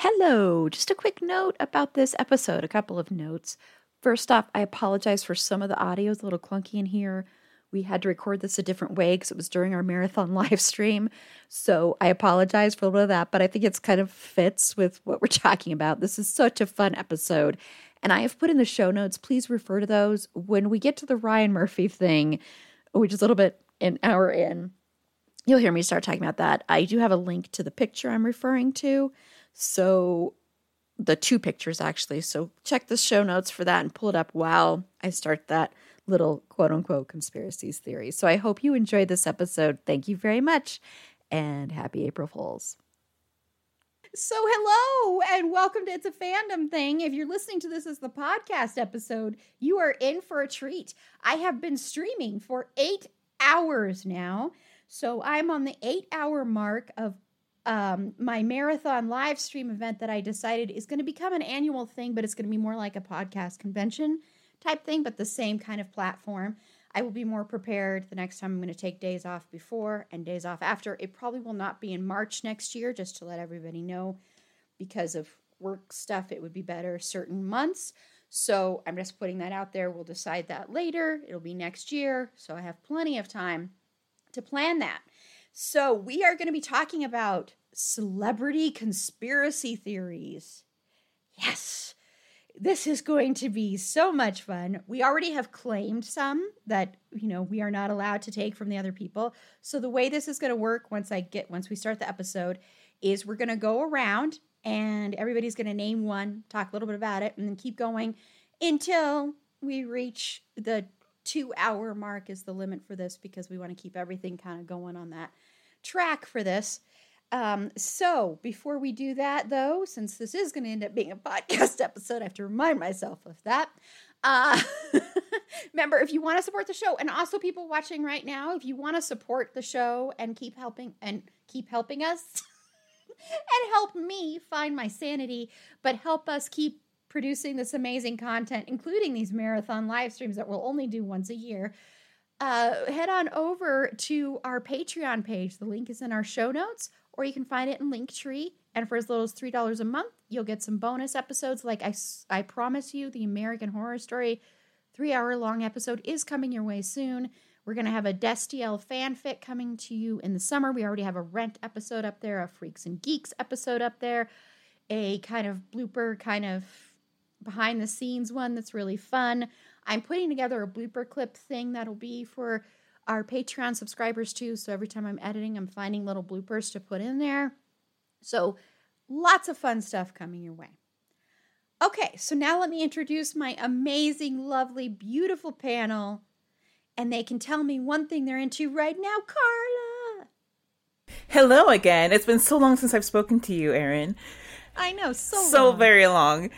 Hello, just a quick note about this episode, a couple of notes. First off, I apologize for some of the audio is a little clunky in here. We had to record this a different way because it was during our marathon live stream. So I apologize for a little of that, but I think it's kind of fits with what we're talking about. This is such a fun episode. And I have put in the show notes, please refer to those when we get to the Ryan Murphy thing, which is a little bit an hour in. You'll hear me start talking about that. I do have a link to the picture I'm referring to. So the two pictures actually. So check the show notes for that and pull it up while I start that little quote unquote conspiracies theory. So I hope you enjoyed this episode. Thank you very much and happy April Fools. So, hello and welcome to It's a Fandom Thing. If you're listening to this as the podcast episode, you are in for a treat. I have been streaming for eight hours now. So, I'm on the eight hour mark of um, my marathon live stream event that I decided is going to become an annual thing, but it's going to be more like a podcast convention type thing, but the same kind of platform. I will be more prepared the next time I'm going to take days off before and days off after. It probably will not be in March next year, just to let everybody know because of work stuff. It would be better certain months. So I'm just putting that out there. We'll decide that later. It'll be next year. So I have plenty of time to plan that. So, we are going to be talking about celebrity conspiracy theories. Yes, this is going to be so much fun. We already have claimed some that, you know, we are not allowed to take from the other people. So, the way this is going to work once I get, once we start the episode, is we're going to go around and everybody's going to name one, talk a little bit about it, and then keep going until we reach the two hour mark is the limit for this because we want to keep everything kind of going on that track for this. Um, so before we do that, though, since this is going to end up being a podcast episode, I have to remind myself of that. Uh, remember, if you want to support the show, and also people watching right now, if you want to support the show and keep helping and keep helping us and help me find my sanity, but help us keep producing this amazing content, including these marathon live streams that we'll only do once a year uh, head on over to our Patreon page. The link is in our show notes, or you can find it in Linktree. And for as little as $3 a month, you'll get some bonus episodes. Like I, I promise you, the American Horror Story three hour long episode is coming your way soon. We're going to have a Destiel fanfic coming to you in the summer. We already have a Rent episode up there, a Freaks and Geeks episode up there, a kind of blooper, kind of behind the scenes one that's really fun. I'm putting together a blooper clip thing that'll be for our Patreon subscribers too. So every time I'm editing, I'm finding little bloopers to put in there. So lots of fun stuff coming your way. Okay, so now let me introduce my amazing, lovely, beautiful panel. And they can tell me one thing they're into right now, Carla. Hello again. It's been so long since I've spoken to you, Erin. I know, so so long. very long.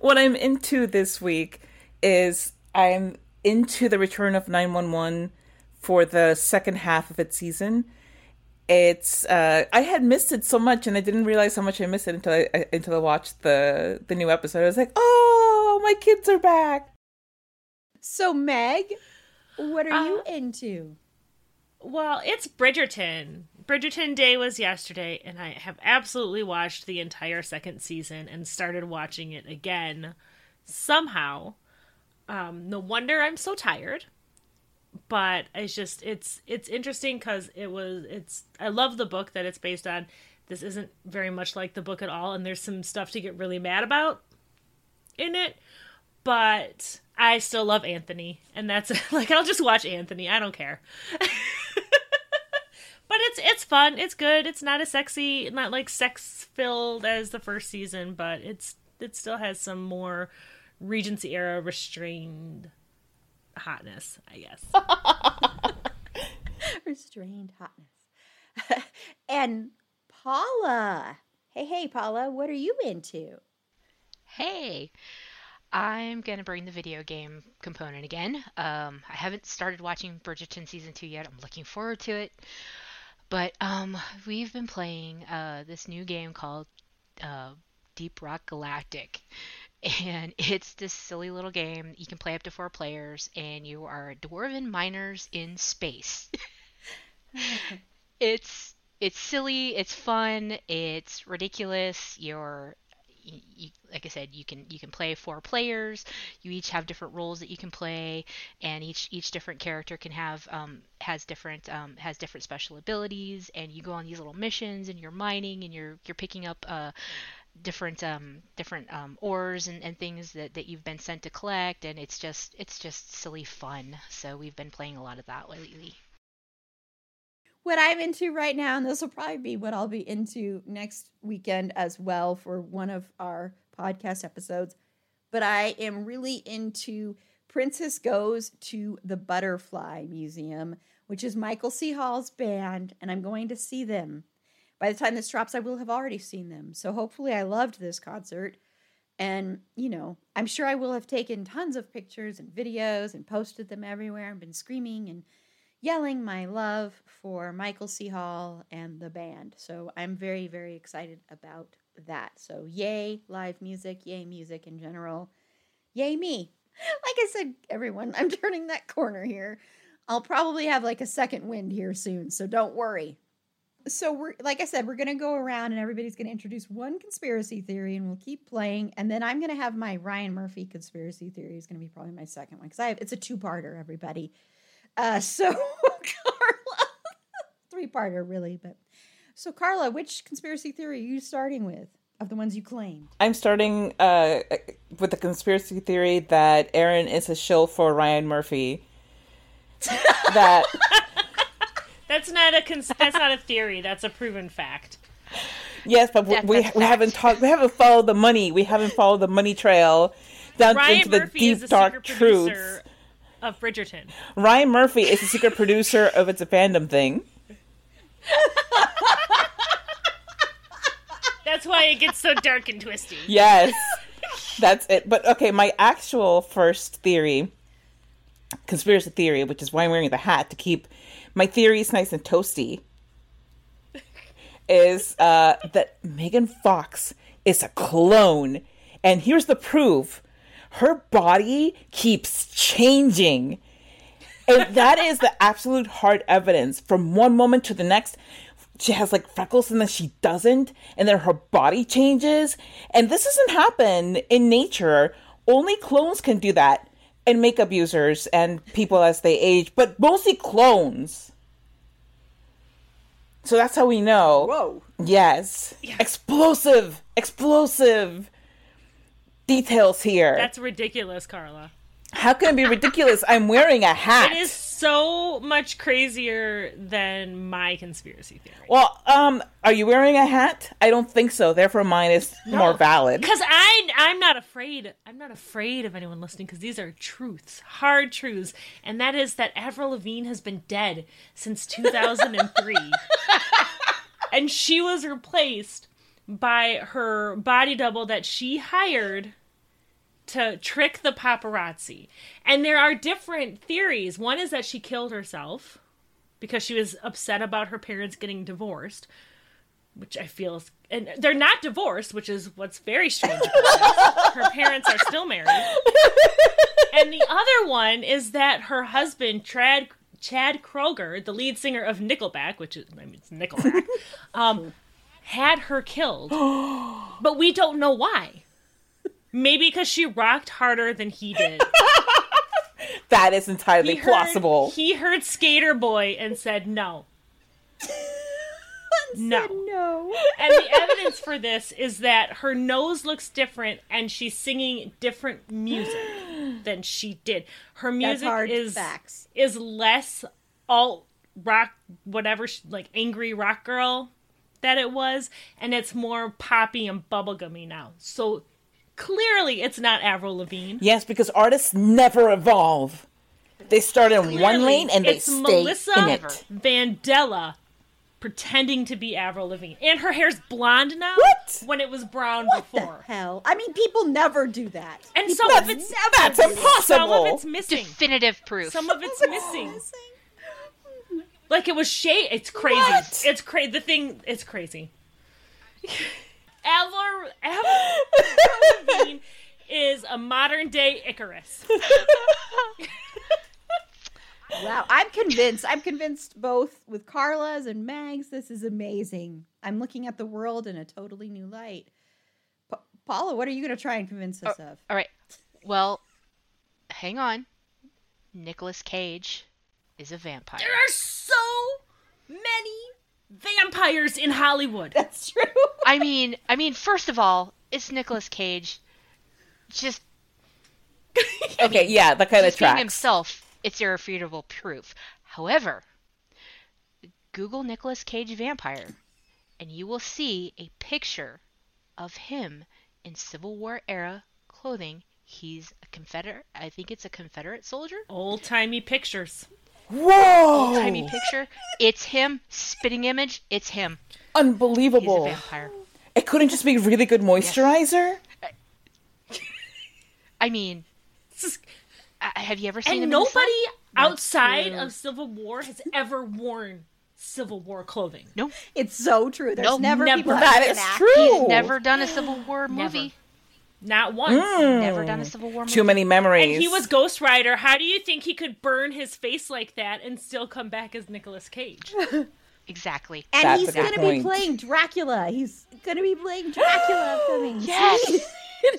What I'm into this week is I'm into the return of 911 for the second half of its season. It's uh, I had missed it so much, and I didn't realize how much I missed it until I until I watched the the new episode. I was like, "Oh, my kids are back!" So, Meg, what are Uh, you into? Well, it's Bridgerton. Bridgerton Day was yesterday, and I have absolutely watched the entire second season and started watching it again somehow. Um, no wonder I'm so tired. But it's just it's it's interesting because it was it's I love the book that it's based on. This isn't very much like the book at all, and there's some stuff to get really mad about in it. But I still love Anthony, and that's like I'll just watch Anthony. I don't care. but it's it's fun. It's good. It's not as sexy, not like sex filled as the first season, but it's it still has some more Regency era restrained hotness, I guess. restrained hotness. and Paula. Hey, hey, Paula, what are you into? Hey, I'm gonna bring the video game component again. Um, I haven't started watching Bridgerton season two yet. I'm looking forward to it. But um, we've been playing uh, this new game called uh, Deep Rock Galactic, and it's this silly little game. You can play up to four players, and you are dwarven miners in space. it's it's silly, it's fun, it's ridiculous. You're you, like I said, you can you can play four players. You each have different roles that you can play, and each each different character can have um, has different um, has different special abilities. And you go on these little missions, and you're mining, and you're you're picking up uh, different um, different um, ores and, and things that, that you've been sent to collect. And it's just it's just silly fun. So we've been playing a lot of that lately what I'm into right now, and this will probably be what I'll be into next weekend as well for one of our podcast episodes. But I am really into Princess Goes to the Butterfly Museum, which is Michael C. Hall's band, and I'm going to see them. By the time this drops, I will have already seen them. So hopefully, I loved this concert. And, you know, I'm sure I will have taken tons of pictures and videos and posted them everywhere and been screaming and yelling my love for Michael C. Hall and the band. So I'm very, very excited about that. So, yay, live music, yay, music in general, yay, me. Like I said, everyone, I'm turning that corner here. I'll probably have like a second wind here soon, so don't worry. So we're like I said, we're gonna go around and everybody's gonna introduce one conspiracy theory, and we'll keep playing. And then I'm gonna have my Ryan Murphy conspiracy theory is gonna be probably my second one because I have it's a two parter, everybody. Uh, so, Carla, three parter, really. But so, Carla, which conspiracy theory are you starting with of the ones you claimed? I'm starting uh, with the conspiracy theory that Aaron is a shill for Ryan Murphy. that that's not a cons- that's not a theory. That's a proven fact. Yes, but we, we, we haven't talked. We haven't followed the money. We haven't followed the money trail down Ryan into the Murphy deep dark truths of Bridgerton. Ryan Murphy is the secret producer of It's a Fandom Thing. That's why it gets so dark and twisty. Yes. That's it. But okay, my actual first theory, conspiracy theory, which is why I'm wearing the hat to keep my theory is nice and toasty, is uh, that Megan Fox is a clone. And here's the proof her body keeps changing. And that is the absolute hard evidence. From one moment to the next, she has like freckles and then she doesn't. And then her body changes. And this doesn't happen in nature. Only clones can do that. And makeup users and people as they age, but mostly clones. So that's how we know. Whoa. Yes. Yeah. Explosive. Explosive details here. That's ridiculous, Carla. How can it be ridiculous? I'm wearing a hat. It is so much crazier than my conspiracy theory. Well, um, are you wearing a hat? I don't think so. Therefore, mine is no, more valid. Because I, I'm not afraid. I'm not afraid of anyone listening because these are truths, hard truths, and that is that Avril Lavigne has been dead since 2003, and she was replaced by her body double that she hired to trick the paparazzi. And there are different theories. One is that she killed herself because she was upset about her parents getting divorced, which I feel is, and they're not divorced, which is what's very strange Her parents are still married. and the other one is that her husband, Trad, Chad Kroeger, the lead singer of Nickelback, which is, I mean, it's Nickelback, um, had her killed. but we don't know why. Maybe because she rocked harder than he did. that is entirely He heard- plausible. he heard Skater Boy and said no. No. no. And the evidence for this is that her nose looks different and she's singing different music than she did. Her music is facts. is less alt rock whatever sh- like angry rock girl that it was and it's more poppy and bubblegummy now. So clearly it's not Avril Lavigne. yes, because artists never evolve. They start in one lane and they it's stay Melissa in it. Vandella pretending to be Avril Lavigne. And her hair's blonde now What? when it was brown What before. the hell? I mean, people never do that. And People some of That's- it's that's Some impossible. of it's missing. Definitive proof. Some of it's missing. Like it was shade. It's crazy. What? It's crazy. The thing. It's crazy. Avril, Avril is a modern day Icarus. Wow, I'm convinced. I'm convinced both with Carla's and Mag's. This is amazing. I'm looking at the world in a totally new light. Pa- Paula, what are you going to try and convince us oh, of? All right. Well, hang on. Nicolas Cage is a vampire. There are so many vampires in Hollywood. That's true. I mean, I mean, first of all, it's Nicolas Cage. Just Okay, yeah, that kind of just being tracks. himself, it's irrefutable proof. However, Google Nicolas Cage vampire, and you will see a picture of him in Civil War era clothing. He's a Confederate. I think it's a Confederate soldier. Old timey pictures. Whoa! Tiny picture. It's him. Spitting image. It's him. Unbelievable. He's a Unbelievable. vampire. It couldn't just be really good moisturizer? I mean, uh, have you ever seen And in the sun? nobody outside of Civil War has ever worn Civil War clothing. No, It's so true. There's Nope, never, never. people That have is an act- true. he's never done a Civil War movie. Not once. Never done a Civil War movie. Too many memories. And he was Ghost Rider. How do you think he could burn his face like that and still come back as Nicolas Cage? Exactly. And That's he's going to be playing Dracula. He's going to be playing Dracula coming. Yes. See?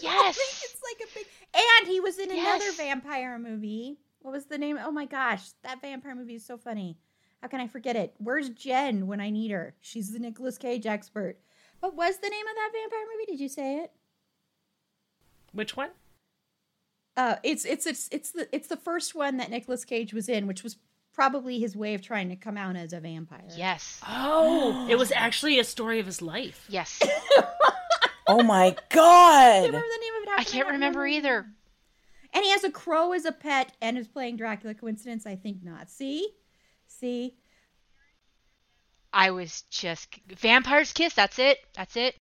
Yes. it's like a big. And he was in another vampire movie. What was the name? Oh my gosh, that vampire movie is so funny. How can I forget it? Where's Jen when I need her? She's the Nicolas Cage expert. What was the name of that vampire movie? Did you say it? Which one? Uh, it's it's it's it's the it's the first one that Nicolas Cage was in, which was probably his way of trying to come out as a vampire. Yes. Oh, it was actually a story of his life. Yes. Oh my I god! can't remember the name of it. I can't remember either. And he has a crow as a pet and is playing Dracula. Coincidence? I think not. See, see. I was just Vampire's Kiss. That's it. That's it.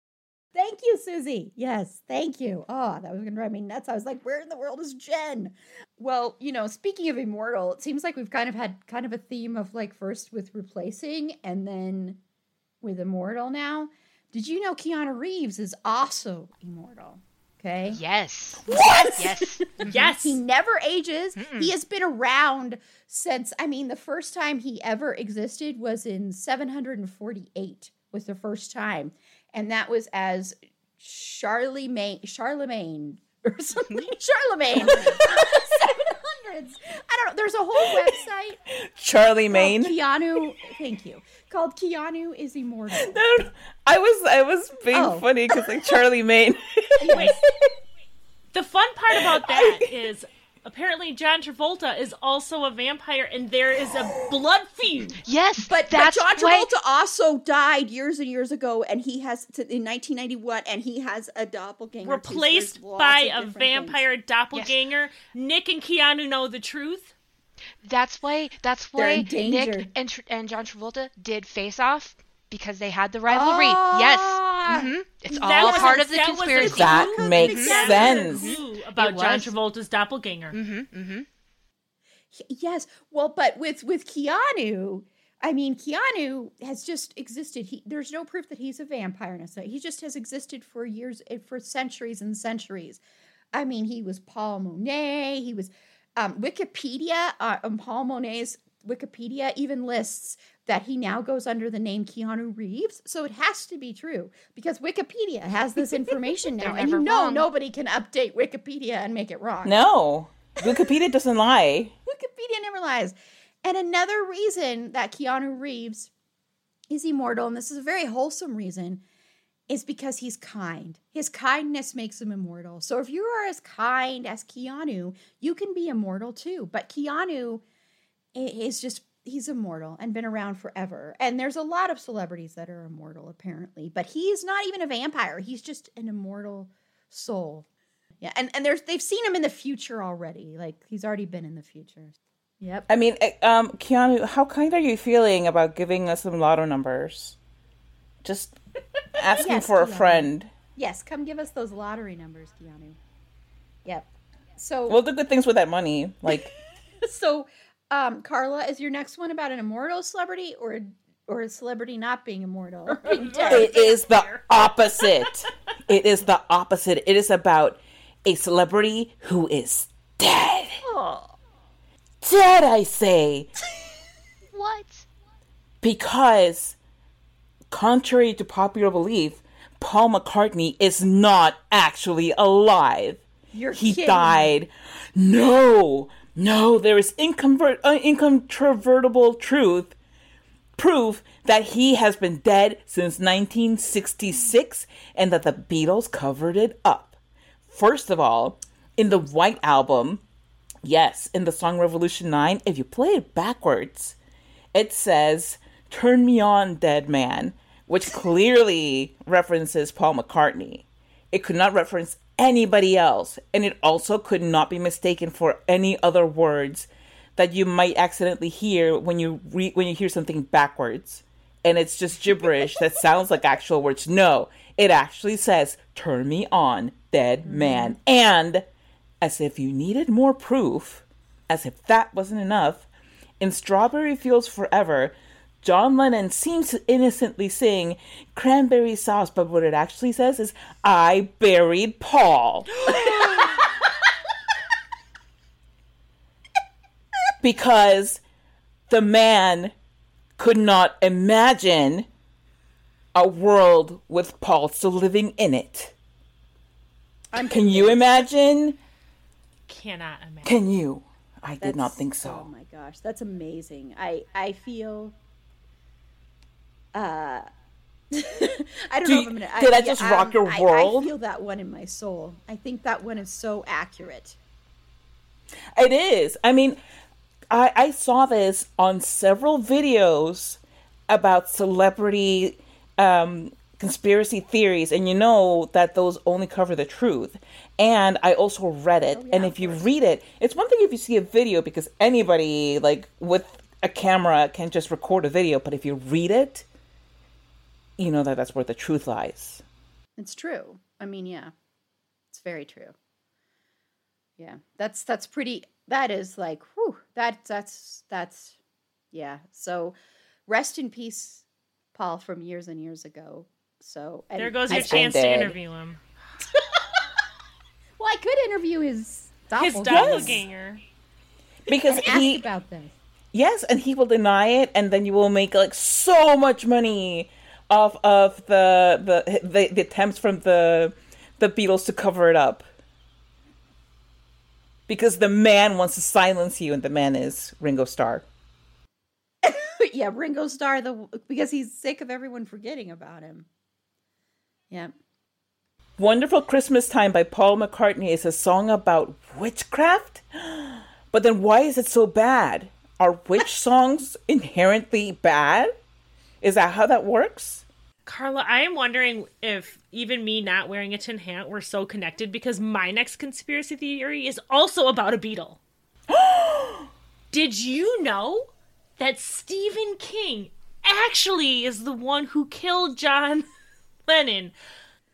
Thank you, Susie. Yes, thank you. Oh, that was going to drive me nuts. I was like, where in the world is Jen? Well, you know, speaking of immortal, it seems like we've kind of had kind of a theme of like first with replacing and then with immortal now. Did you know Keanu Reeves is also immortal? Okay. Yes. What? Yes. Mm-hmm. Yes. He never ages. He has been around since, I mean, the first time he ever existed was in 748 was the first time. And that was as Charlemagne, Charlemagne or something. Charlemagne. 700s. I don't know. There's a whole website Charlie called Maine. Keanu. Thank you. Called Keanu is Immortal. No, no, I was I was being Oh. funny because like Charlie Maine. Anyways, the fun part about that is apparently John Travolta is also a vampire, and there is a blood feud. Yes. But, that's but John why- Travolta also died years and years ago, and he has to, in 1991, and he has a doppelganger. too, so Replaced there's by a different things. vampire doppelganger. Nick and Keanu know the truth. That's why. That's why. Nick and and John Travolta did Face Off because they had the rivalry. yes. Ah. hmm It's all was part a- of the that was a conspiracy. That makes That sense. about John. Travolta's doppelganger. Mm-hmm. Mm-hmm. Yes, well, but with with Keanu, I mean, Keanu has just existed. He there's no proof that he's a vampire necessarily. He just has existed for years, eh, for centuries and centuries. I mean, he was Paul Mounet. He was um, Wikipedia. Uh, um, Paul Mounet's Wikipedia even lists that he now goes under the name Keanu Reeves. So it has to be true because Wikipedia has this information now, and you know wrong. nobody can update Wikipedia and make it wrong. No, Wikipedia doesn't lie. Wikipedia never lies. And another reason that Keanu Reeves is immortal, and this is a very wholesome reason, is because he's kind. His kindness makes him immortal. So if you are as kind as Keanu, you can be immortal too. But Keanu is just he's immortal and been around forever. And there's a lot of celebrities that are immortal apparently, but he's not even a vampire. He's just an immortal soul. Yeah, and and there's they've seen him in the future already. Like he's already been in the future. Yep. I mean, eh, um, Keanu, how kind are you feeling about giving us some lotto numbers? Just asking Yes, for a friend. Yes, come give us those lottery numbers, Keanu. Yep. So We'll do good things with that money. Like, so um Carla, is your next one about an immortal celebrity or or a celebrity not being immortal? or being dead? it is the opposite. it is the opposite. It is about a celebrity who is dead. Oh. Dead, I say. What? Because, contrary to popular belief, Paul McCartney is not actually alive. You're he kidding. died. No, no, there is inconvert- uh, incontrovertible truth, proof that he has been dead since 1966 and that the Beatles covered it up. First of all, in the White Album, yes, in the song Revolution 9, if you play it backwards, it says, Turn Me On, Dead Man, which clearly references Paul McCartney. It could not reference anybody else, and it also could not be mistaken for any other words that you might accidentally hear when you re- when you hear something backwards. And it's just gibberish that sounds like actual words. No, it actually says, Turn me on, dead man. And as if you needed more proof, as if that wasn't enough, in Strawberry Fields Forever, John Lennon seems to innocently sing cranberry sauce, but what it actually says is, I buried Paul. because the man could not imagine a world with Paul still living in it. I'm Can you imagine? Cannot imagine. Can you? I did not think so. Oh my gosh, that's amazing. I I feel. Uh, I don't Do know if I'm gonna. did I, that just rock your I- world? I feel that one in my soul. I think that one is so accurate. It is. I mean, I, I saw this on several videos about celebrity um, conspiracy theories, and you know that those only cover the truth. And I also read it, and if you read it, it's one thing if you see a video because anybody like with a camera can just record a video, but if you read it, you know that that's where the truth lies. It's true. I mean, yeah, it's very true. Yeah, that's that's pretty. That is like, whew. That that's that's, yeah. So, rest in peace, Paul, from years and years ago. So and There goes your I'm chance to interview him. well, I could interview his His doppelganger doppelganger. Because and ask he about this. Yes, and he will deny it, and then you will make like so much money off of the the the, the attempts from the the Beatles to cover it up. Because the man wants to silence you, and the man is Ringo Starr. yeah, Ringo Starr, the because he's sick of everyone forgetting about him. Yeah. Wonderful Christmas Time by Paul McCartney is a song about witchcraft. But then why is it so bad? Are witch songs inherently bad? Is that how that works? Carla, I am wondering if even me not wearing a tin hat we're so connected because my next conspiracy theory is also about a Beatle. Did you know that Stephen King actually is the one who killed John Lennon?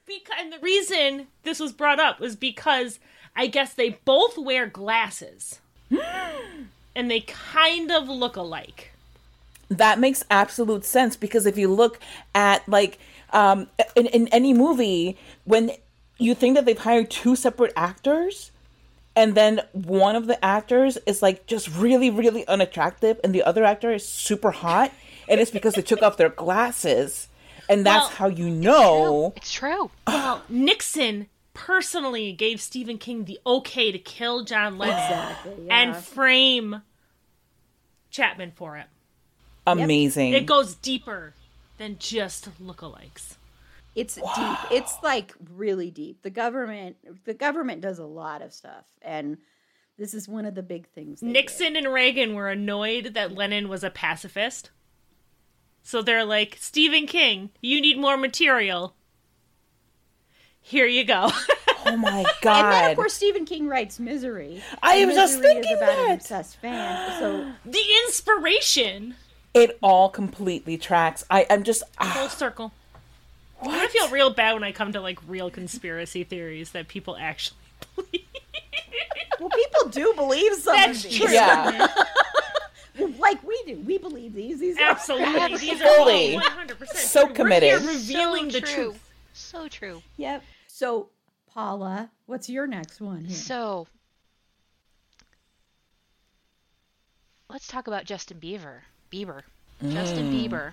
Because, and the reason this was brought up was because I guess they both wear glasses. and they kind of look alike. That makes absolute sense because if you look at like um in, in any movie when you think that they've hired two separate actors and then one of the actors is like just really really unattractive and the other actor is super hot and it's because they took off their glasses and that's Well, how you know It's true. Well, Nixon personally gave Stephen King the okay to kill John Lennon Exactly. Yeah. and frame Chapman for it. Amazing. It goes deeper than just lookalikes. It's deep. It's like really deep. The government the government does a lot of stuff and this is one of the big things. they did. Nixon and Reagan were annoyed that Lennon was a pacifist. So they're like, Stephen King, you need more material. Here you go. oh my god! And then god. of course Stephen King writes Misery. I And was just thinking is about an obsessed fan. So the inspiration. It all completely tracks. I am just ah, Full circle. I feel real bad when I come to like real conspiracy theories that people actually believe. well people do believe some That's of these. true. yeah. Like we do. We believe these. These are Absolutely. These are all Fully. 100% So true. committed. We're here revealing so the true. truth. So true. Yep. So Paula, what's your next one here? So let's talk about Justin Bieber. Bieber. Justin Bieber.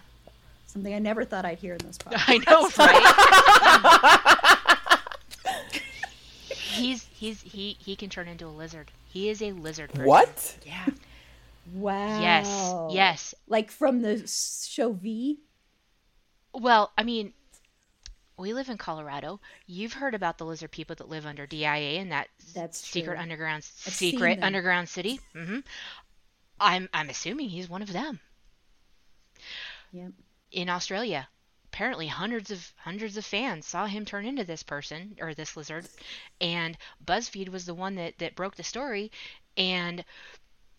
Something I never thought I'd hear in this podcast. I know, right? he's he's he he can turn into a lizard. He is a lizard person. What? Yeah. Wow. Yes. Yes. Like from the show V. Well, I mean, we live in Colorado. You've heard about the lizard people that live under DIA and that That's secret true. underground I've secret underground city. hmm I'm I'm assuming he's one of them Yep. in Australia. Apparently, hundreds of hundreds of fans saw him turn into this person or this lizard, and BuzzFeed was the one that that broke the story, and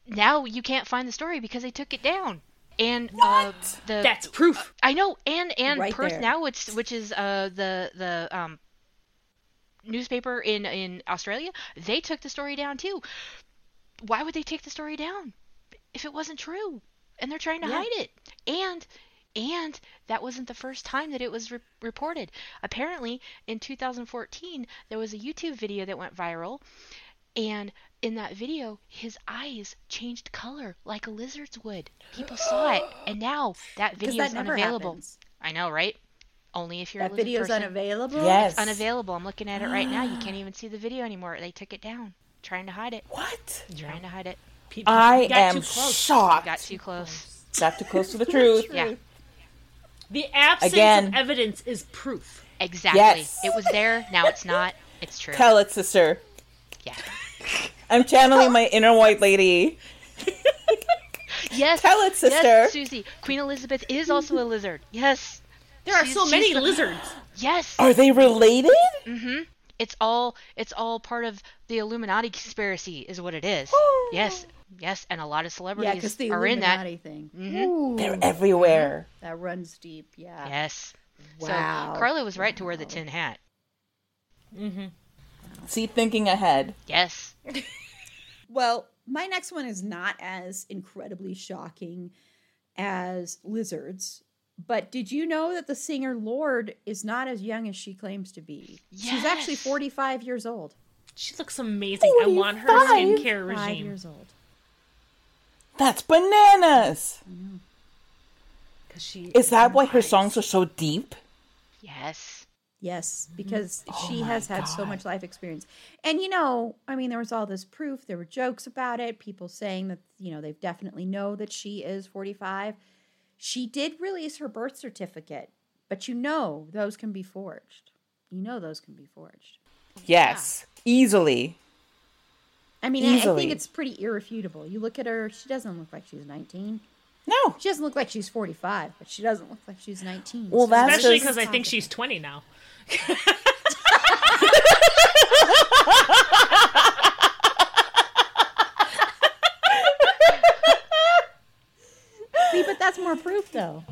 now you can't find the story because they took it down. And uh, the That's proof. I know, and and Right Perth there. now, which which is uh the the um newspaper in in Australia, they took the story down too. Why would they take the story down if it wasn't true? And they're trying to Yeah. hide it. And and that wasn't the first time that it was re- reported. Apparently, in 2014, there was a YouTube video that went viral, and in that video, his eyes changed color like a lizard's would. People saw it, and now that video that is never unavailable. happens. I know, right? Only if you're That a lizard video's person. unavailable. Yes. unavailable. I'm looking at it right now. You can't even see the video anymore. They took it down, trying to hide it. What? Trying to hide it. People I got am too close. shocked. Got too close. Got too close to the truth. Yeah, The absence Again. of evidence is proof. exactly. Yes. It was there. Now it's not. It's true. Tell it, sister. Yeah. I'm channeling my inner white lady. Yes. Tell it, sister. Yes, Susie. Queen Elizabeth is also a lizard. Yes. There are She's- so many the- lizards. Yes. Are they related? Mm-hmm. It's all it's all part of the Illuminati conspiracy is what it is. yes. Yes, and a lot of celebrities because the are in that. Illuminati thing. Mhm. Ooh, They're everywhere. that runs deep. Yeah. Yes. Wow. So Carla was right to wear the tin hat. See, thinking ahead. Yes. Well, my next one is not as incredibly shocking as lizards. But did you know that the singer Lorde is not as young as she claims to be? Yes. She's actually 45 years old. She looks amazing. I want her 45? skincare Five regime. years old. That's bananas. Cause she Is that why her songs are so deep? Yes. Yes, mm-hmm. because she Oh my has had so much life experience. And you know, I mean, there was all this proof. There were jokes about it. People saying that, you know, they definitely know that she is 45. She did release her birth certificate, but you know, those can be forged. You know, those can be forged. Yes, easily. I mean, I- I think it's pretty irrefutable. You look at her, she doesn't look like she's 19. No. She doesn't look like she's 45, but she doesn't look like she's 19. Well, that's Especially because I think she's 20 now. See, but that's more proof, though.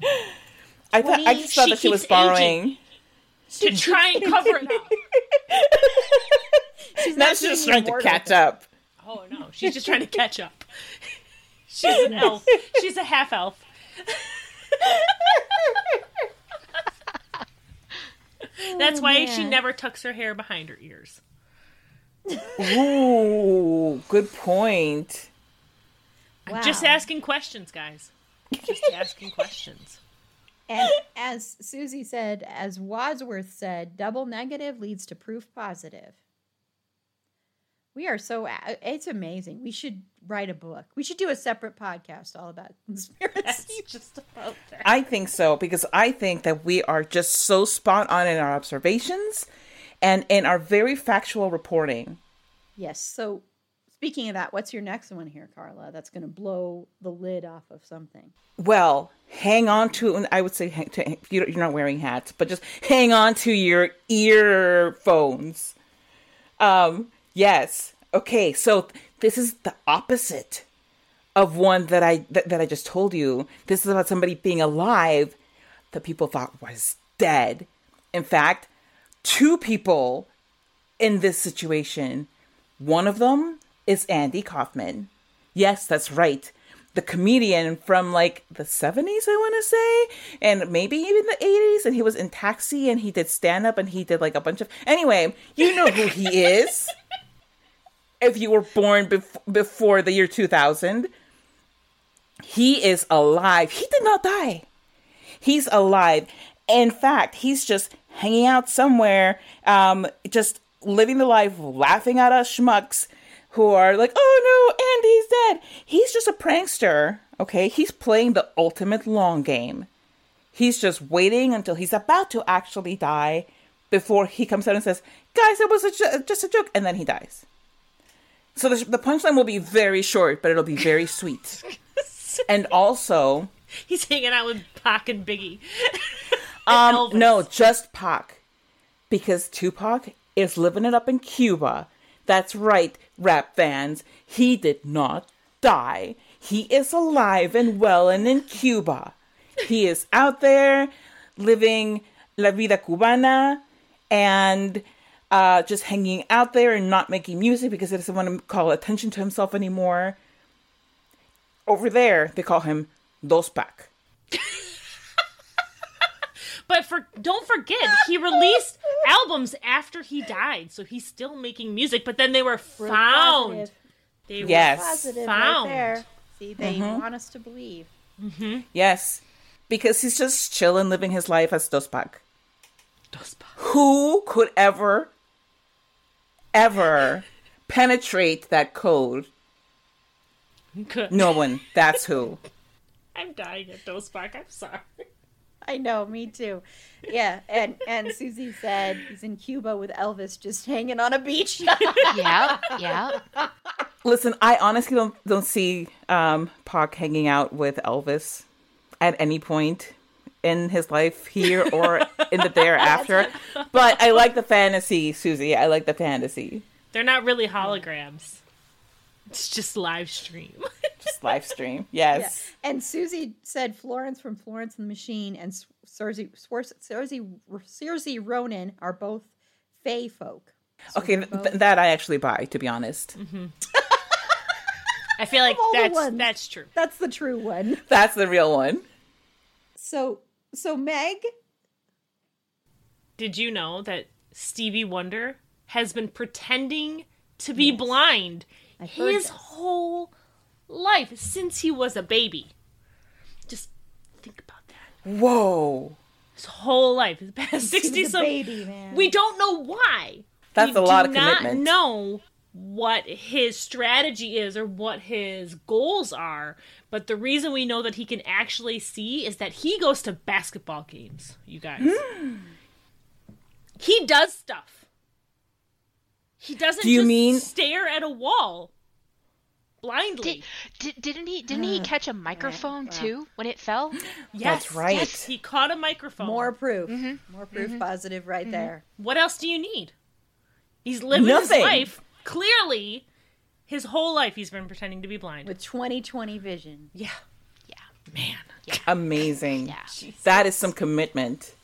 I thought I just thought She that she was keeps borrowing. to try and cover it up. She's Now not she's just trying to catch up. Oh no, she's just trying to catch up. She's an elf. She's a half elf. That's why she oh, never tucks her hair behind her ears. Ooh, good point. Wow. Just asking questions, guys. Just asking questions. And as Susie said, as Wadsworth said, double negative leads to proof positive. We are so it's amazing. We should write a book. We should do a separate podcast all about conspiracy. just about that. I think so because I think that we are just so spot on in our observations and in our very factual reporting. Yes. So speaking of that, what's your next one here, Carla? That's going to blow the lid off of something. Well, hang on to, and I would say hang to, you're not wearing hats, but just hang on to your earphones. Um, yes. Okay, so this is the opposite of one that I that, that I just told you. This is about somebody being alive that people thought was dead. In fact, two people in this situation. One of them is Andy Kaufman. Yes, that's right. The comedian from like the 70s, I want to say, and maybe even the 80s. And he was in Taxi and he did stand up and he did like a bunch of. Anyway, you know who he is. if you were born bef- before the year 2000, he is alive. He did not die. He's alive. In fact, he's just hanging out somewhere, um, just living the life, laughing at us schmucks who are like, oh no, Andy's dead. He's just a prankster, okay? He's playing the ultimate long game. He's just waiting until he's about to actually die before he comes out and says, guys, it was a ju- just a joke, and then he dies. So the, the punchline will be very short, but it'll be very sweet. and also, He's hanging out with Pac and Biggie. um, Elvis. no, just Pac, because Tupac is living it up in Cuba. That's right, rap fans. He did not die. He is alive and well and in Cuba. He is out there living la vida cubana and uh, just hanging out there and not making music because he doesn't want to call attention to himself anymore. Over there, they call him Dos Pac. But for don't forget, he released albums after he died, so he's still making music. But then they were found. Positive. They were Yes. Positive Found. right there. See, they want us to believe. Yes, because he's just chilling, living his life as Dos Pac. Dos Pac. Who could ever, ever penetrate that code? Good. No one. That's who. I'm dying at those Pac. I'm sorry. I know, me too. Yeah, and and Susie said he's in Cuba with Elvis, just hanging on a beach. Yeah, yeah. Listen, I honestly don't don't see um, Pac hanging out with Elvis at any point in his life here or in the thereafter. But I like the fantasy, Susie. I like the fantasy. They're not really holograms. It's just live stream. Just live stream. Yeah. Yes. And Susie said Florence from Florence and the Machine and Cersei Cersei Cersei Ronan are both Fey folk. So Okay, they're th- that I actually buy, to be honest. Mm-hmm. I feel like that's that's true. that's the true one. That's the real one. So so Meg, Did you know that Stevie Wonder has been pretending to be blind I heard his whole life since he was a baby? Just think about that. Whoa. His whole life, his past sixty a some. baby man. We don't know why. That's we a lot do of not commitment. know what his strategy is or what his goals are. But the reason we know that he can actually see is that he goes to basketball games, you guys. Hmm. He does stuff. He doesn't Do you just mean- stare at a wall blindly. Did, did, didn't he? Didn't he catch a microphone too when it fell? yes, right. Yes, he caught a microphone. more proof. Mm-hmm. More proof positive right there. What else do you need? He's living Nothing. his life. Clearly, his whole life he's been pretending to be blind. With 2020 vision. yeah. Yeah. Man. Amazing. Yeah. That is some commitment.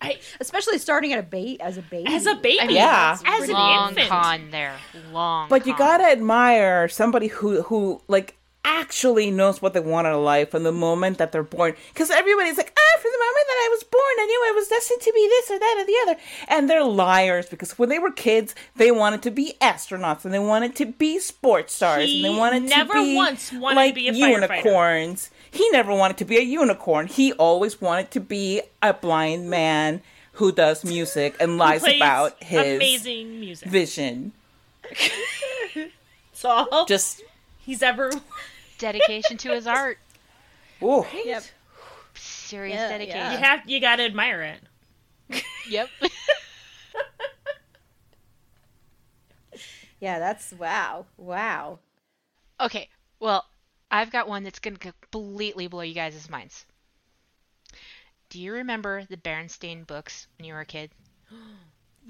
I, Especially starting at a bait as a baby. as a baby. I mean, Yeah. As an Long infant. con there. Long. But you con. gotta admire somebody who who like actually knows what they want out of life from the moment that they're born. Because everybody's like, ah, from the moment that I was born, I knew I was destined to be this or that or the other. And they're liars because when they were kids, they wanted to be astronauts and they wanted to be sports stars He and they wanted never to be once wanted to be a unicorns. He never wanted to be a unicorn. He always wanted to be a blind man who does music and lies about his amazing music. vision. That's all Just he's ever. Dedication to his art. ooh. Yep. Serious Yeah, dedication. yeah. You have you gotta admire it. Yep. Yeah, that's wow. Wow. okay, well, I've got one that's going to completely blow you guys' minds. Do you remember the Berenstain books when you were a kid?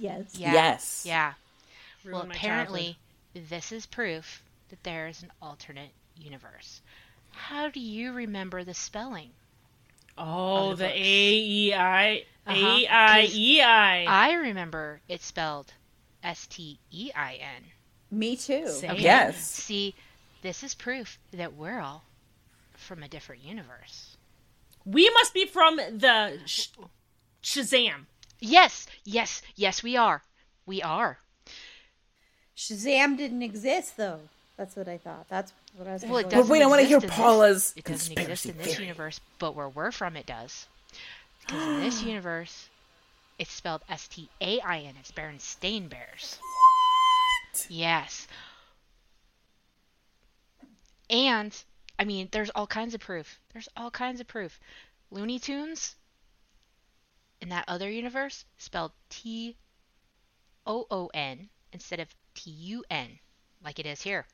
Yes. Yeah. Yes. Yeah. Ruined well, my apparently, this is proof that there is an alternate universe. How do you remember the spelling? Oh, the the A books. E I Uh-huh, A I E I. I remember it spelled S T E I N. Me too. Same. Okay. Yes. See, this is proof that we're all from a different universe. We must be from the sh- Shazam. Yes, yes, yes, we are. We are. Shazam didn't exist though. That's what I thought. That's what I was. Well, it gonna But go doesn't wait, I wanna hear in this- Paula's It doesn't exist conspiracy in this theory. universe, but where we're from, it does. Because in this universe, it's spelled S T A I N. It's Berenstain Bears. What? Yes. And I mean, there's all kinds of proof. There's all kinds of proof. Looney Tunes in that other universe spelled T O O N instead of T U N, like it is here.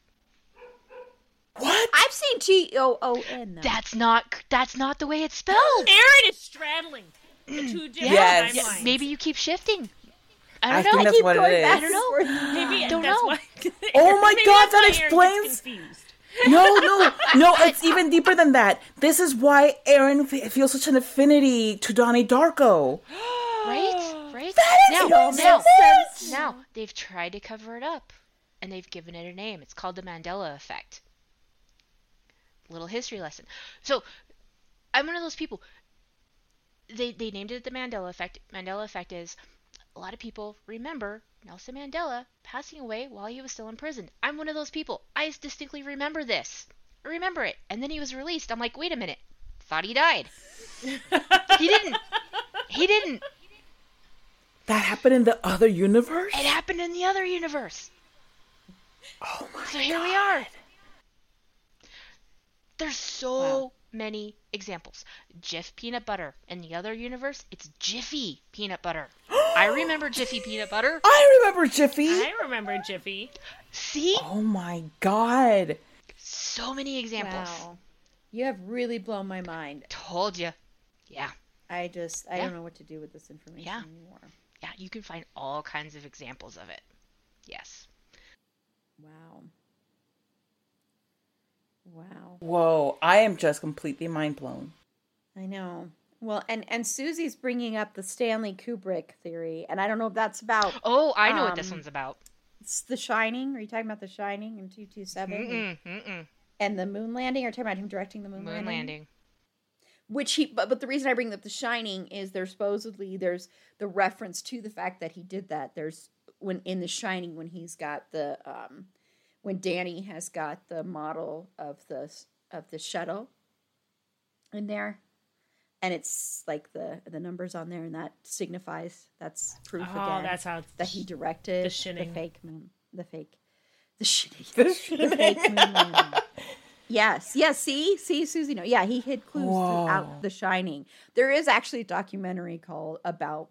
What? I've seen T O O N. That's not that's not the way it's spelled. Erin is straddling the two different Yes. timelines. Maybe you keep shifting. I I think don't know. that's what going is. back I don't know. and forth. Maybe Don't that's know. why. Oh my Maybe God, that why Erin gets explains- confused. No, no, no. It's even deeper than that. This is why Erin f- feels such an affinity to Donnie Darko. Right? Right? It all now, now, sense. now, they've tried to cover it up and they've given it a name. It's called the Mandela effect. Little history lesson. So, I'm one of those people. They they named it the Mandela effect. Mandela effect is a lot of people remember Nelson Mandela passing away while he was still in prison. I'm one of those people. I distinctly remember this. I remember it. And then he was released. I'm like, wait a minute. Thought he died. he didn't. He didn't. That happened in the other universe? It happened in the other universe. Oh my god. So here we are. There's so many examples. Jif peanut butter. In the other universe, it's Jiffy peanut butter. I remember Jiffy peanut butter. I remember Jiffy. I remember Jiffy. See? Oh my god. So many examples. Wow. You have really blown my mind. Told you. Yeah. I just I Yeah. don't know what to do with this information Yeah. anymore. Yeah, you can find all kinds of examples of it. Yes. Wow. Wow. Whoa, I am just completely mind blown. I know. Well, and and Susie's bringing up the Stanley Kubrick theory, and I don't know if that's about Oh, I know what this Um, one's about. it's The Shining. Are you talking about The Shining in two two seven Mm-mm, mm-mm. and the moon landing? Or are you talking about him directing the moon, Moon landing? landing. Which he, but, but the reason I bring up The Shining is there's supposedly there's the reference to the fact that he did that. There's when in The Shining when he's got the um when Danny has got the model of the of the shuttle in there, and it's like the the numbers on there, and that signifies that's proof Oh, again that's how that he directed The shinning. fake moon, the fake, the shinning, the fake moon. Yes, yes. See, see, Susie. No, yeah, he hid clues Whoa. throughout The Shining. There is actually a documentary called about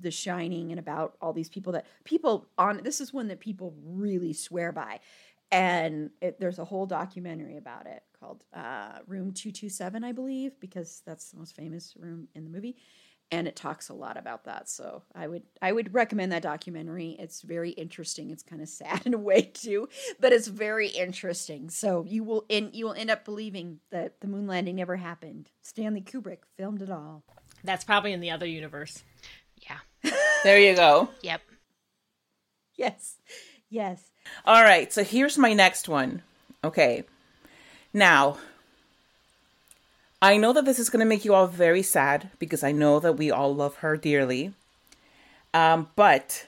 The Shining and about all these people that people on. This is one that people really swear by, and it, there's a whole documentary about it called uh, Room Two Two Seven, I believe, because that's the most famous room in the movie. And it talks a lot about that. So i would i would recommend that documentary. It's very interesting. It's kind of sad in a way too but it's very interesting. So you will in you will end up believing that the moon landing never happened. Stanley kubrick filmed it all. That's probably in the other universe. Yeah. There you go. Yep. yes. Yes All right, so here's my next one. Okay. Now, I know that this is going to make you all very sad because I know that we all love her dearly. Um, but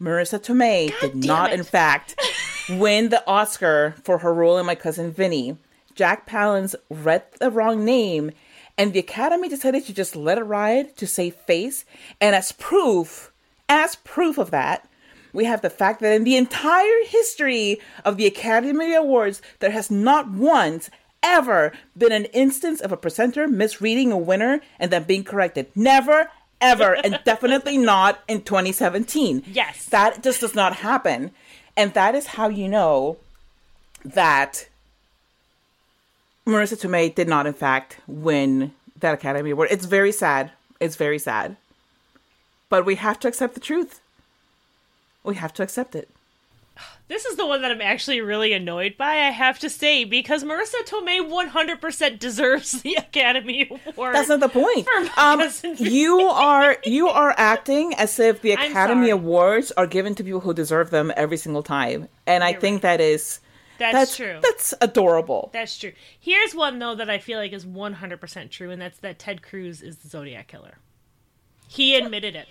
Marisa Tomei did not, in fact, win the Oscar for her role in My Cousin Vinny. Jack Palance read the wrong name And the Academy decided to just let it ride to save face. And as proof, as proof of that, we have the fact that in the entire history of the Academy Awards, there has not once ever been an instance of a presenter misreading a winner and then being corrected. Never, ever, and definitely not in 2017. Yes. That just does not happen. And that is how you know that Marisa Tomei did not, in fact, win that Academy Award. It's very sad. It's very sad. But we have to accept the truth. We have to accept it. This is the one that I'm actually really annoyed by, I have to say, because Marisa Tomei 100% deserves the Academy Award. That's not the point. Um, you are you are acting as if the Academy. Awards are given to people who deserve them every single time, and I You're think that is That's, that's true. That's adorable. That's true. Here's one though that I feel like is 100% true, and that's that Ted Cruz is the Zodiac killer. He admitted it,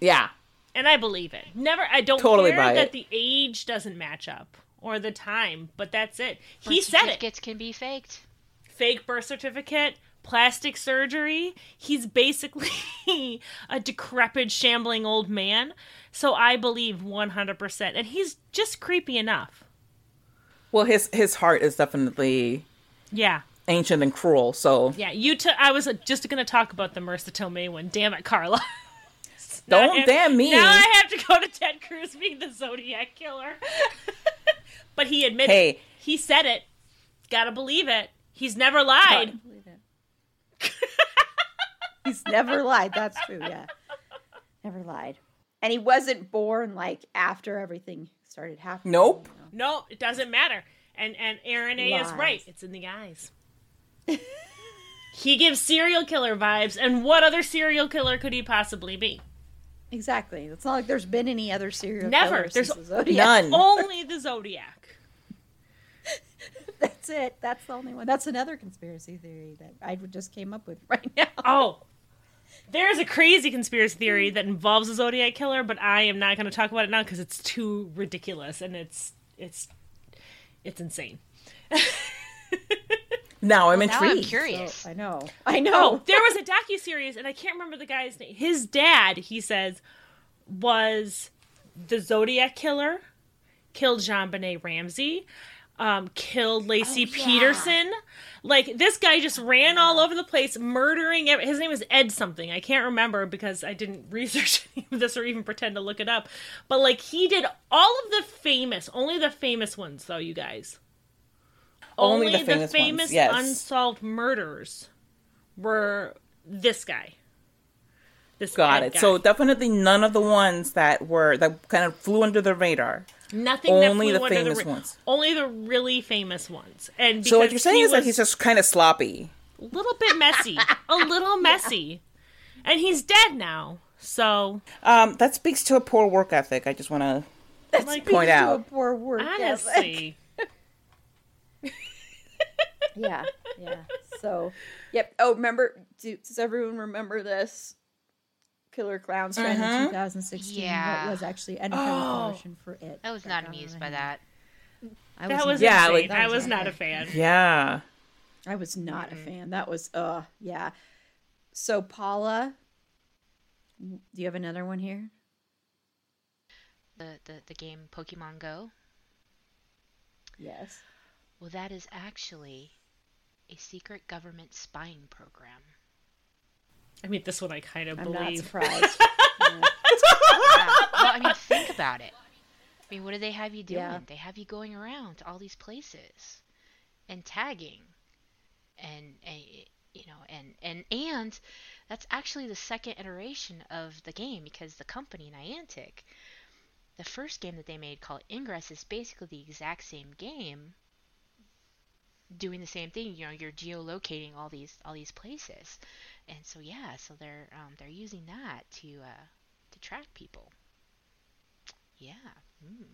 yeah, and I believe it. Never, I don't Totally care buy that it. the age doesn't match up or the time, but that's it. He Birth said it. certificates can be faked. Fake birth certificate, plastic surgery. He's basically a decrepit, shambling old man. So I believe 100%, and he's just creepy enough. well, his his heart is definitely Yeah. ancient and cruel. So Yeah, you took. I was just going to talk about the Marisa Tomei one. Damn it, Carla. don't Now I- damn me. Now I have to go to Ted Cruz being the Zodiac killer. but he admitted. Hey. He said it. Gotta believe it. He's never lied. He's never lied. That's true. Yeah. Never lied. And he wasn't born like after everything started happening. Nope. No, it doesn't matter. And and Aaron A is right. It's in the eyes. he gives serial killer vibes, and what other serial killer could he possibly be? Exactly. It's not like there's been any other serial Never. killers There's the Zodiac. None. Only the Zodiac. That's it. That's the only one. That's another conspiracy theory that I just came up with right now. Oh, there's a crazy conspiracy theory that involves a Zodiac killer, but I am not going to talk about it now because it's too ridiculous and it's it's it's insane. Now I'm Now I'm intrigued. curious. I know. I know. Oh, there was a docu series, and I can't remember the guy's name. His dad, he says, was the Zodiac killer, killed JonBenét Ramsey, um, killed Laci Oh, yeah. Peterson. Like this guy just ran all over the place, murdering. Every- His name was Ed something. I can't remember because I didn't research any of this or even pretend to look it up. But like he did all of the famous, only the famous ones though, you guys. Only the famous ones, yes. unsolved murders were this guy. This Got it. guy. So definitely none of the ones that were that kind of flew under the radar. nothing. only that the under famous ra- ones. Only the really famous ones. And So what you're saying is that he's just kind of sloppy. a little bit messy, a little messy, and he's dead now. So Um, that speaks to a poor work ethic. I just want to That's like, point to out. A poor work ethic. Yeah, yeah. So, yep. Oh, remember? Do, does everyone remember this? Killer Clowns trend in 2016. Yeah. That was actually credit Oh. promotion for it. I was not amused by that. I that was Yeah, like- that I was was not a fan. Yeah. I was not a fan. That was uh yeah. So Paula, do you have another one here? The, the the game Pokemon Go. Yes. Well, that is actually a secret government spying program. I mean, this one I kind of I'm not believe. surprised. Yeah. Yeah. well, I mean, think about it. I mean, what do they have you doing? Yeah. They have you going around to all these places and tagging, and, and you know, and and and that's actually the second iteration of the game because the company Niantic, the first game that they made called Ingress is basically the exact same game. Doing the same thing, you know, you're geolocating all these all these places, and so yeah, so they're um, they're using that to uh, to track people. Yeah. Mm.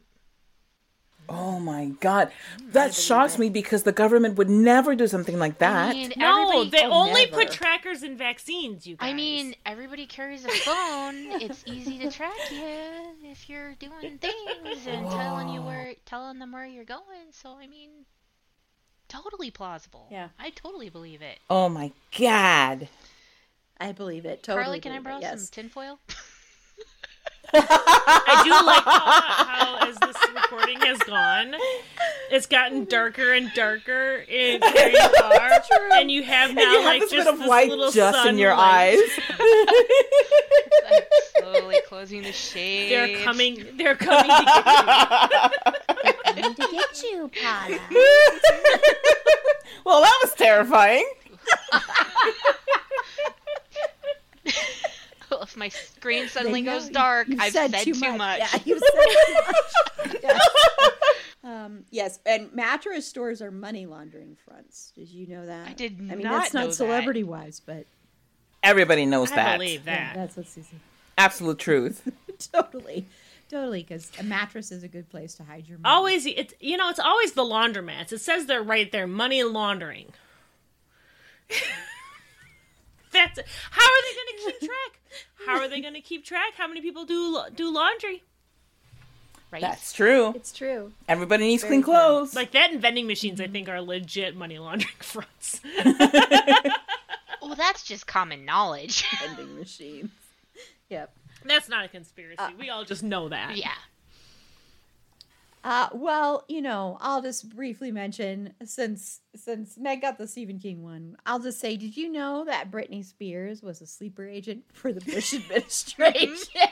Oh my god. That shocks me because the government would never do something like that. I mean, No, they oh, only never. put trackers in vaccines. You guys. I mean, everybody carries a phone. it's easy to track you if you're doing things and telling you where, telling them where you're going. So I mean, totally plausible. Yeah. I totally believe it. Oh my god. I believe it. Totally. Carly, can I borrow it, yes. some tinfoil? I do like how, how as this recording has gone, it's gotten darker and darker in where you are, and you have now you have like this just bit of this white little just in your sunlight. eyes. I'm slowly closing the shade. They're coming. They're coming to get you. Coming to get you, Paula. well, that was terrifying. Well, if my screen suddenly know goes dark, I've said, too much. Yeah, you've said too much. Yes. Um, yes, and mattress stores are money laundering fronts. Did you know that? I did not. I mean, not that's know not that. celebrity wise, but Everybody knows I that. believe yeah, that. that's what Susie. Absolute truth. totally, totally, because a mattress is a good place to hide your money. Always, it's you know, it's always the laundromats. It says they're right there, money laundering. That's how are they going to keep track? How are they going to keep track? How many people do do laundry? Right? That's true. It's true. Everybody needs Very clean true. clothes. Like that and vending machines, I think, are legit money laundering fronts. well, that's just common knowledge. Vending machines. Yep. That's not a conspiracy. we all just know that. yeah. Uh, well, you know, I'll just briefly mention since since Meg got the Stephen King one, I'll just say, did you know that Britney Spears was a sleeper agent for the Bush administration?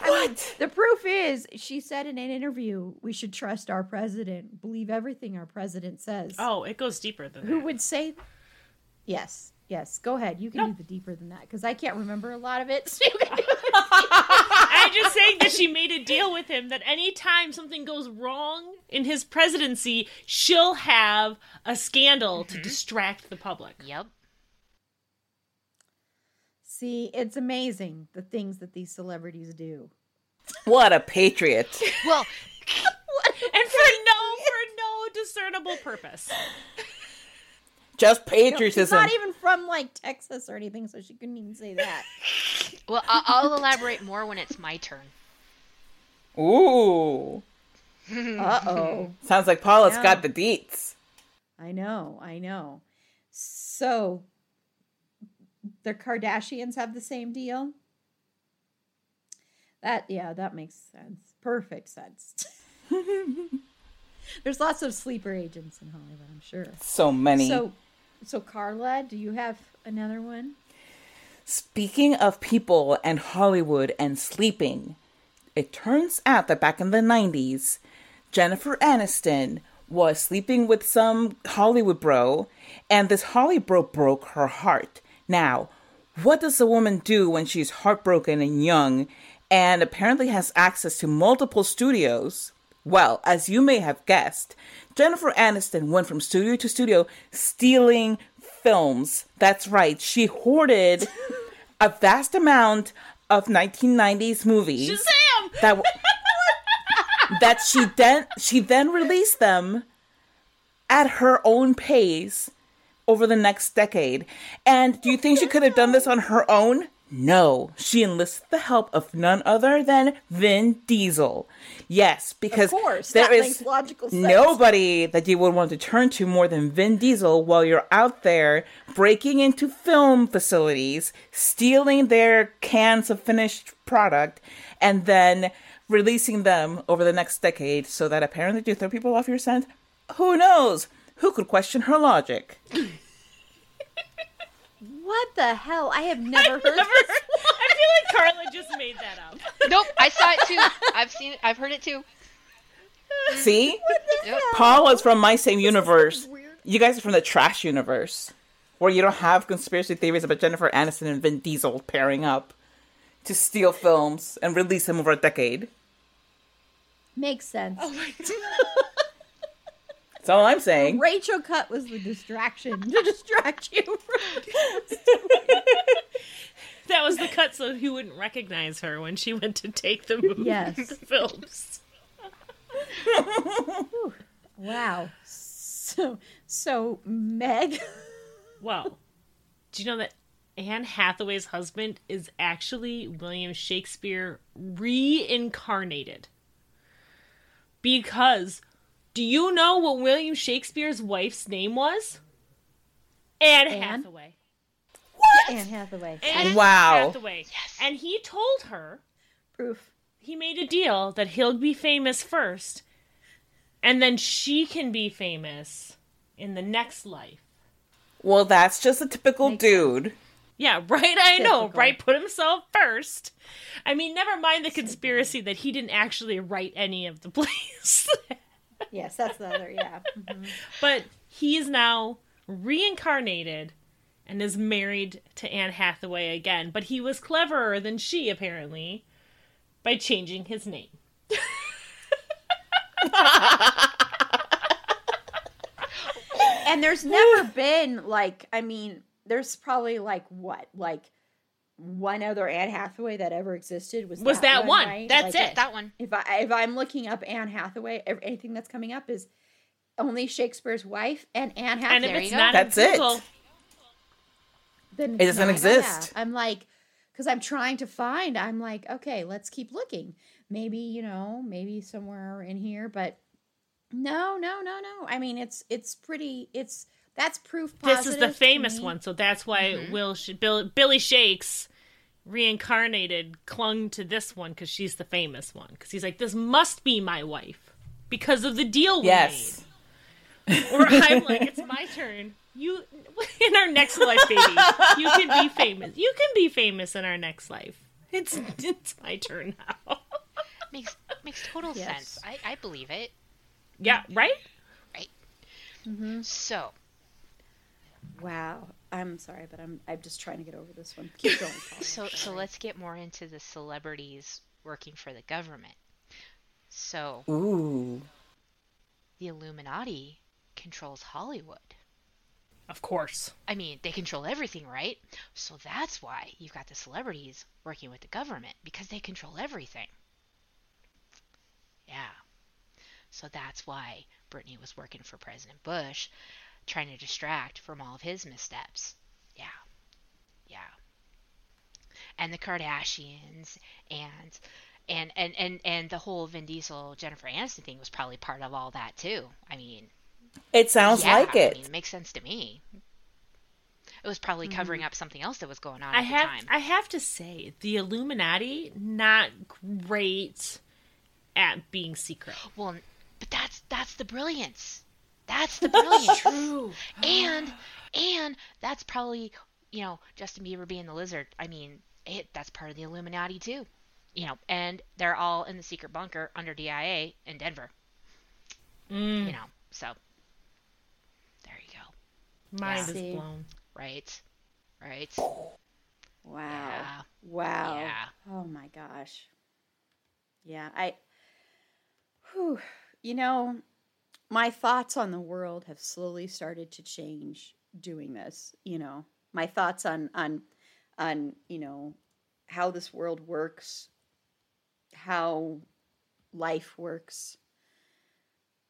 I mean, the proof is, she said in an interview, we should trust our president, believe everything our president says. Oh, it goes deeper than that. Who that. would say? Yes, yes. Go ahead. You can No. do the deeper than that because I can't remember a lot of it. So you can do it. I'm just saying that she made a deal with him that anytime something goes wrong in his presidency, she'll have a scandal to mm-hmm. distract the public. Yep. See, it's amazing the things that these celebrities do. What a patriot. Well, And for no for no discernible purpose. Just No, she's patriotism. not even from like Texas or anything, so she couldn't even say that. well, I- I'll elaborate more when it's my turn. Ooh. Uh oh. Sounds like Paula's Yeah. got the deets. I know, I know. So the Kardashians have the same deal? That yeah, that makes sense. Perfect sense. There's lots of sleeper agents in Hollywood, I'm sure. So many. So so Carla, do you have another one? Speaking of people and Hollywood and sleeping, it turns out that back in the 90s, Jennifer Aniston was sleeping with some Hollywood bro, and this Hollywood bro broke her heart. Now, what does a woman do when she's heartbroken and young and apparently has access to multiple studios? Well, as you may have guessed, Jennifer Aniston went from studio to studio stealing films. That's right, she hoarded a vast amount of 1990s movies Shazam! that that she then she then released them at her own pace over the next decade. And do you think she could have done this on her own? No, she enlisted the help of none other than Vin Diesel. Yes, because Of course, there is nobody that you would want to turn to more than Vin Diesel while you're out there breaking into film facilities, stealing their cans of finished product, and then releasing them over the next decade so that apparently to throw people off your scent? Who knows? Who could question her logic? What the hell? I have never heard Never, this. I feel like Carla just made that up. Nope, I saw it too. I've seen it. I've heard it too. See? Yep. Paul is from my same universe. You guys are from the trash universe, where you don't have conspiracy theories about Jennifer Aniston and Vin Diesel pairing up to steal films and release them over a decade. Makes sense. Oh That's all I'm saying. Rachel Cut was the distraction to distract you. from. That was the cut so he wouldn't recognize her when she went to take the movie Yes. the films. wow. So, so Meg. Well, do you know that Anne Hathaway's husband is actually William Shakespeare reincarnated? Because Do you know what William Shakespeare's wife's name was? Anne, Anne? Hathaway. What? Anne Hathaway. Anne Wow. Hathaway. And he told her Proof. he made a deal that he'll be famous first, and then she can be famous in the next life. Well, that's just a typical dude. Yeah, right. I know, right? Put himself first. I mean, never mind the conspiracy that he didn't actually write any of the plays. Yes, that's the other. Yeah. Mm-hmm. but he is now reincarnated and is married to Anne Hathaway again. But he was cleverer than she, apparently, by changing his name. And there's never been like, I mean, there's probably like what, like one other Anne Hathaway that ever existed was Was that one. right? That's Like, it. That one. If I if I'm looking up Anne Hathaway, ev- anything that's coming up is only Shakespeare's wife and Anne Hathaway. And if it's not That's in it. Google, then It doesn't yeah, exist. I'm like, because I'm trying to find. I'm like, okay, let's keep looking. Maybe you know, maybe somewhere in here, but no, no, no, no. I mean, it's it's pretty. It's that's proof. this is the famous one, so that's why Mm-hmm. Will Sh- Bill, Billy Shakes reincarnated clung to this one because she's the famous one. Because he's like, this must be my wife because of the deal we Yes. made. Or I'm like, it's my turn. You in our next life, baby. You can be famous. You can be famous in our next life. It's it's my turn now. Makes makes total Yes. sense. I, I believe it. yeah, right? right. So Wow. I'm sorry, but I'm I'm just trying to get over this one. Keep going. Paul. so so let's get more into the celebrities working for the government. So Ooh. the Illuminati controls Hollywood. Of course. I mean, they control everything, right? So that's why you've got the celebrities working with the government because they control everything. Yeah. So that's why Britney was working for President Bush, trying to distract from all of his missteps. Yeah. Yeah. And the Kardashians and and and and and the whole Vin Diesel Jennifer Aniston thing was probably part of all that too. I mean, It sounds yeah, like I it. mean, it makes sense to me. It was probably mm-hmm. covering up something else that was going on I at have the time. I have to say the Illuminati not great at being secret. Well, but that's that's the brilliance. That's the brilliance. True. and and that's probably you know Justin Bieber being the lizard. I mean, it that's part of the Illuminati too. You know, and they're all in the secret bunker under DIA in Denver. Mm, You know, so there you go. mind See. is blown. Right, right. Wow. Yeah. Wow. Yeah. Oh my gosh. Yeah, I whew, you know, my thoughts on the world have slowly started to change doing this, you know. My thoughts on on on, you know, how this world works, how life works,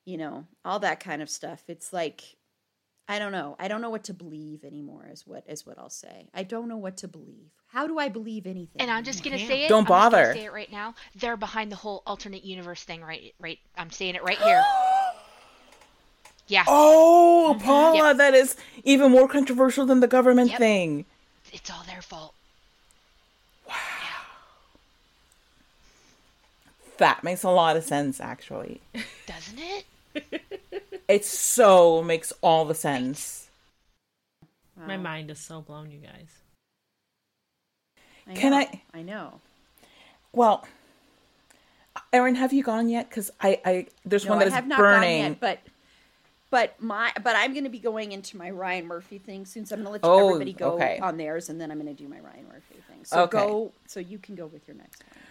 you know, all that kind of stuff. It's like I don't know. I don't know what to believe anymore. Is what is what I'll say. I don't know what to believe. How do I believe anything? And I'm just gonna say it. Don't I'm just bother. say it right now. They're behind the whole alternate universe thing. Right, right. I'm saying it right here. Yeah, Oh, mm-hmm. Paula, Yep. that is even more controversial than the government Yep. thing. it's all their fault. Wow. That makes a lot of sense, actually. Doesn't it? It so makes all the sense. My mind is so blown, you guys. I Can know, I- I know. Well, Erin, have you gone yet? Because I, I, there's No, one I that is have not burning. gone yet, but but my but I'm going to be going into my Ryan Murphy thing soon. So I'm going to let Oh, everybody go okay. on theirs, and then I'm going to do my Ryan Murphy thing. So Okay. go. So you can go with your next one.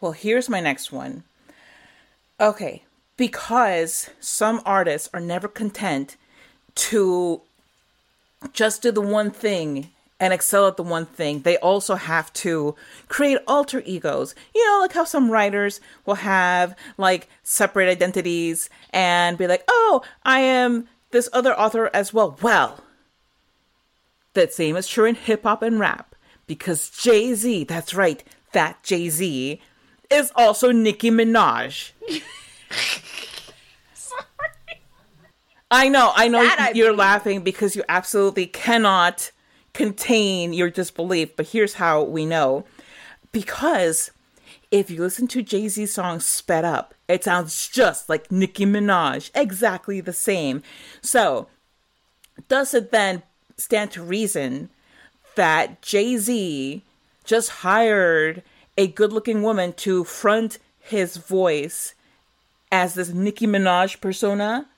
Well, here's my next one. Okay, because some artists are never content to just do the one thing and excel at the one thing, they also have to create alter egos. You know, like how some writers will have like separate identities and be like, oh, I am this other author as well. Well, that same is true in hip hop and rap because Jay Z, that's right, that Jay Z, is also Nicki Minaj. Sorry. I know, I know That you're believe. laughing because you absolutely cannot contain your disbelief, but here's how we know. Because if you listen to Jay Z's song Sped Up, it sounds just like Nicki Minaj, exactly the same. So, does it then stand to reason that Jay Z just hired a good looking woman to front his voice as this Nicki Minaj persona?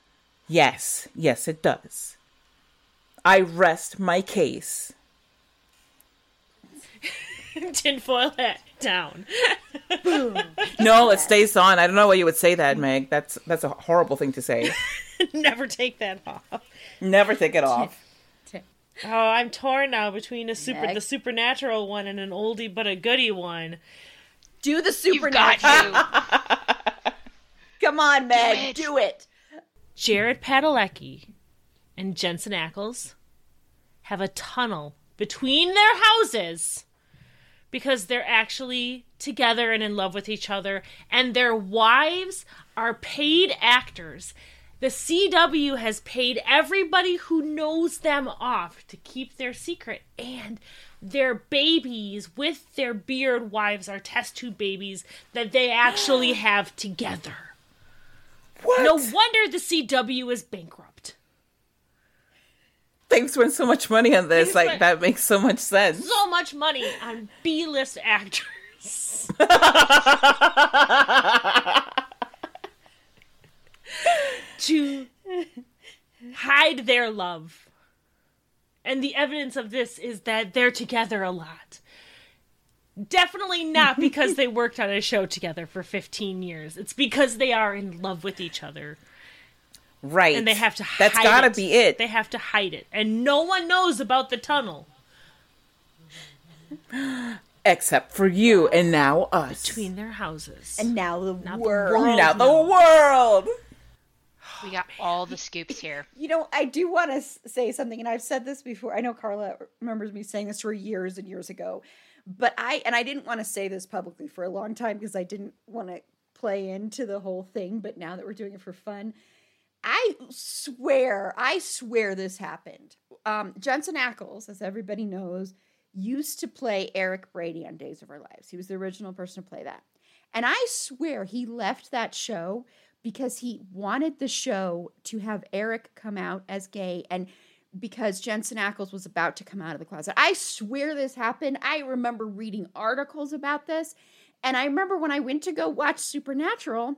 Yes, yes, it does. I rest my case. Tinfoil hat down. No, it stays on. I don't know why you would say that, Meg. That's that's a horrible thing to say. Never take that off. Never take it off. Oh, I'm torn now between a super Meg. the supernatural one and an oldie but a goodie one. Do the supernatural. Come on, Meg. it. Do it. Jared Padalecki and Jensen Ackles have a tunnel between their houses because they're actually together and in love with each other, and their wives are paid actors. The CW has paid everybody who knows them off to keep their secret, and their babies with their beard wives are test tube babies that they actually have together. What? No wonder the CW is bankrupt. They've spent so much money on this. They've Like spent- that makes so much sense. So much money on B list actors. to hide their love. And the evidence of this is that they're together a lot. Definitely not because they worked on a show together for 15 years. It's because they are in love with each other. Right. and they have to That's hide gotta it. be it. They have to hide it, and no one knows about the tunnel Except for you and now us. between their houses. And now the Not the world. world. now the world. We got all the scoops here. You know, I do want to say something, and I've said this before. I know Carla remembers me saying this for years and years ago, but I and I didn't want to say this publicly for a long time because I didn't want to play into the whole thing. But now that we're doing it for fun, I swear, I swear this happened. Um, Jensen Ackles, as everybody knows, used to play Eric Brady on Days of Our Lives. He was the original person to play that. And I swear he left that show because he wanted the show to have Eric come out as gay and because Jensen Ackles was about to come out of the closet. I swear this happened. I remember reading articles about this. And I remember when I went to go watch Supernatural,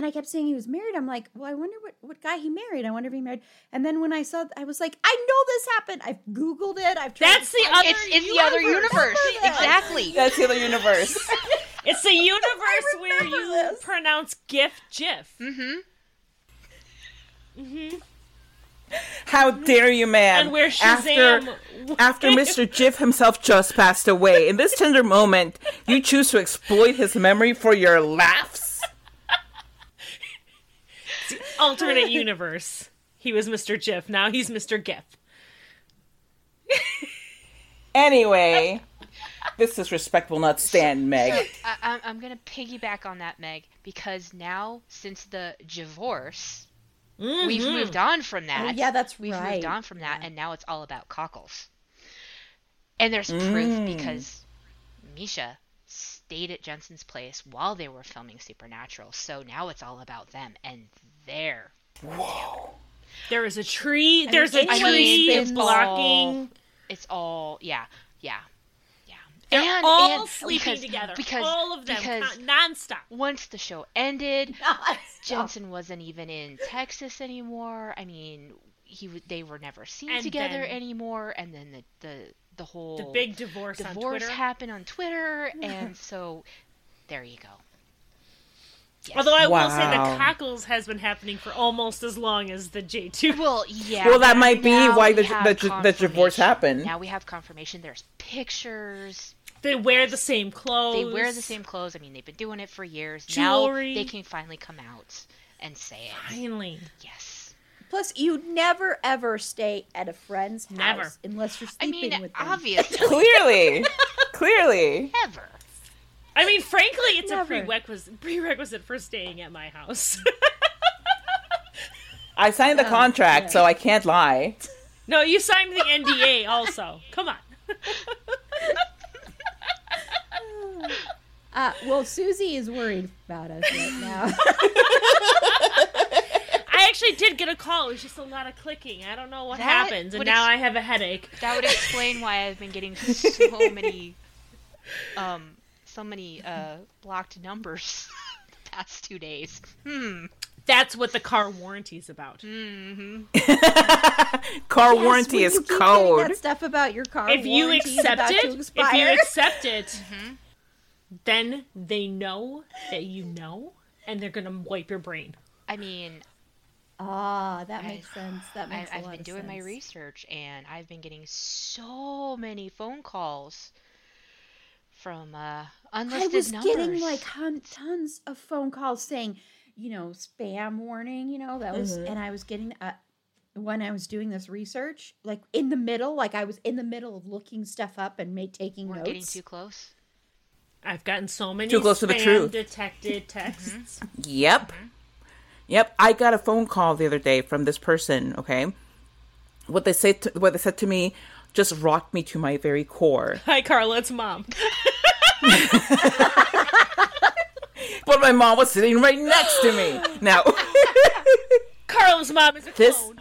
and I kept saying he was married. I'm like, well, I wonder what, what guy he married. I wonder if he married. And then when I saw, I was like, I know this happened. I've Googled it. I've tried That's to the other. It's it's the other universe. universe. Remember this. Exactly. That's the other universe. It's the universe where you this. pronounce GIF GIF. Mm-hmm. Mm-hmm. How dare you, man? And where after Shazam- after Mr. Jif himself just passed away, in this tender moment, you choose to exploit his memory for your laughs. Alternate universe. He was Mr. GIF. Now he's Mr. GIF. Anyway, this disrespect will not stand, Meg. I, I'm, I'm gonna piggyback on that, Meg, because now since the divorce, we've moved on from that. Oh, yeah, that's we've right. moved on from that, and now it's all about cockles. And there's Mm. proof because Misha stayed at Jensen's place while they were filming Supernatural, so now it's all about them and their. Whoa. There is a tree. There's a tree it's blocking. It's all yeah, yeah, yeah. They're and, all and sleeping because, together. because all of them, because con- nonstop. once the show ended, Nonstop. Jensen wasn't even in Texas anymore. I mean, he they were never seen And together then- anymore, and then the the the whole The big divorce, on divorce Twitter. happened on Twitter, and so there you go. Yes. Although I will say the cockles has been happening for almost as long as the J two. well, yeah. Well, that might be why the have the, the divorce happened. Now we have confirmation. There's pictures. They wear the same clothes. They wear the same clothes. I mean, they've been doing it for years. Jewelry. Now they can finally come out and say it. Finally, Yes. Plus, you never ever stay at a friend's house Never. unless you're I sleeping mean, with them. obviously, Clearly, clearly. ever. I mean, frankly, it's Never. a prerequisite prerequisite for staying at my house. I signed the contract, so I can't lie. No, you signed the NDA also. Come on. Uh, well, Susie is worried about us right now. I actually did get a call. It was just a lot of clicking. I don't know what That happens, and now ex- I have a headache. That would explain why I've been getting so many, um, so many uh blocked numbers the past two days. Hmm. That's what the car warranty's about. Car Yes, warranty when is you keep code. That stuff about your car. If you warranty is accept about it, to if you accept it, then they know that you know, and they're gonna wipe your brain. I mean, Ah, that I- makes sense. That makes I, makes a I've been of doing my research, and I've been getting so many phone calls from uh, I was numbers. getting like hun- tons of phone calls saying, you know, spam warning. You know, that was, Mm-hmm. and I was getting uh, when I was doing this research, like in the middle, like I was in the middle of looking stuff up and make taking We're notes. getting too close. I've gotten so many Too close to the truth. detected texts. Yep. Yep. I got a phone call the other day from this person, okay? What they said to, what they said to me just rocked me to my very core. Hi, Carla, it's mom. But my mom was sitting right next to me. Now, Carla's mom is a This- clone.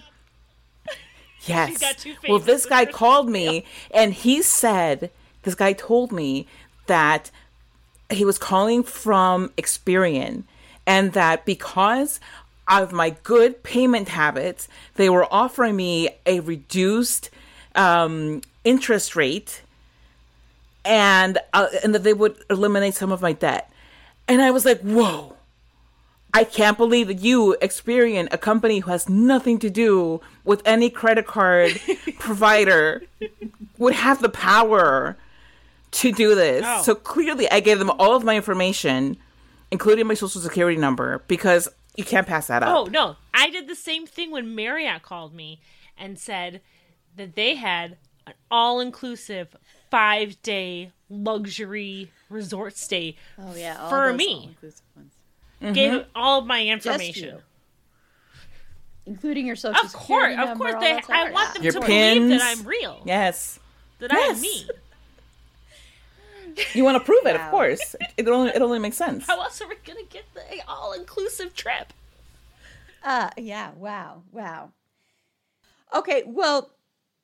yes. got two Well, this guy called me and he said, this guy told me that he was calling from Experian and that because of my good payment habits, they were offering me a reduced um, interest rate and uh, and that they would eliminate some of my debt. And I was like, "Whoa. I can't believe that you, Experian, a company who has nothing to do with any credit card provider, would have the power to do this. Oh. So clearly, I gave them all of my information, including my social security number, because you can't pass that up. Oh no, I did the same thing when Marriott called me and said that they had an all-inclusive five-day luxury resort stay Oh yeah, all for those me. all-inclusive ones. Gave mm-hmm. all of my Just information. you. including your social Of course, security of course, all they. I want them Your to pins. believe that I'm real, Yes. that Yes. I'm me. You want to prove it, of course. It only, it only makes sense. How else are we gonna get the all-inclusive trip? Uh, yeah. Wow. Wow. Okay. Well,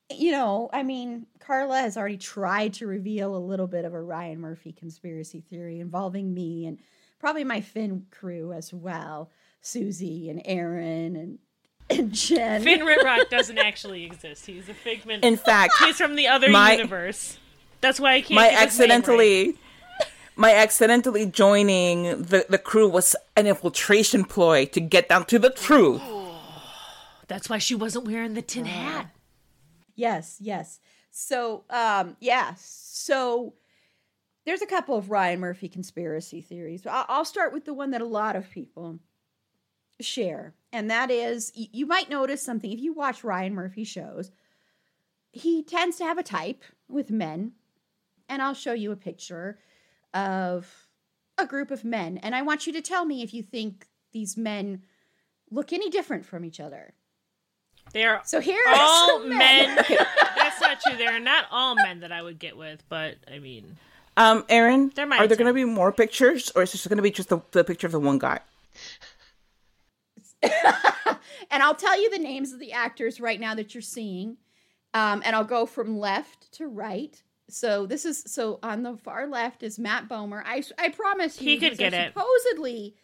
you know, I mean, Carla has already tried to reveal a little bit of a Ryan Murphy conspiracy theory involving me and probably my Finn crew as well, Susie and Aaron and and Jen. Finn Ritrock doesn't actually exist. He's a figment. In fact, He's from the other My- universe. That's why I can't. my get his name right. accidentally my accidentally joining the, the crew was an infiltration ploy to get down to the truth. That's why she wasn't wearing the tin hat. Yes, yes. So, um, yeah. So there's a couple of Ryan Murphy conspiracy theories. I'll, I'll start with the one that a lot of people share, and that is you might notice something if you watch Ryan Murphy shows. He tends to have a type with men, and I'll show you a picture of a group of men, and I want you to tell me if you think these men look any different from each other. They're So here are all some men. That's not true. They're not all men that I would get with, but I mean, Um, Erin, They're my there going to be more pictures, or is this going to be just the, the picture of the one guy? and I'll tell you the names of the actors right now that you're seeing. Um, and I'll go from left to right. So this is so on the far left is Matt Bomer. I I promise you He could these are get it. Supposedly,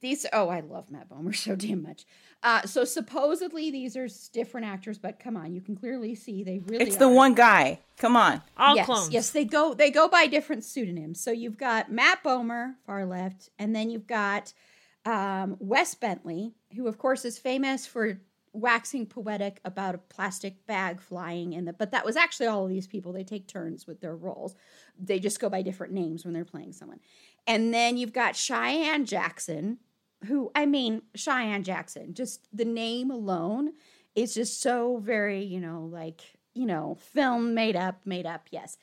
these oh I love Matt Bomer so damn much. Uh, so supposedly these are different actors, but come on, you can clearly see they really It's the one guy. Come on. all yes, clones. Yes, they go they go by different pseudonyms. So you've got Matt Bomer, far left, and then you've got um, Wes Bentley, who of course is famous for waxing poetic about a plastic bag flying in the but that was actually all of these people they take turns with their roles. They just go by different names when they're playing someone. And then you've got cheyenne jackson who i mean cheyenne jackson just the name alone is just so very you know like you know film made up made up yes.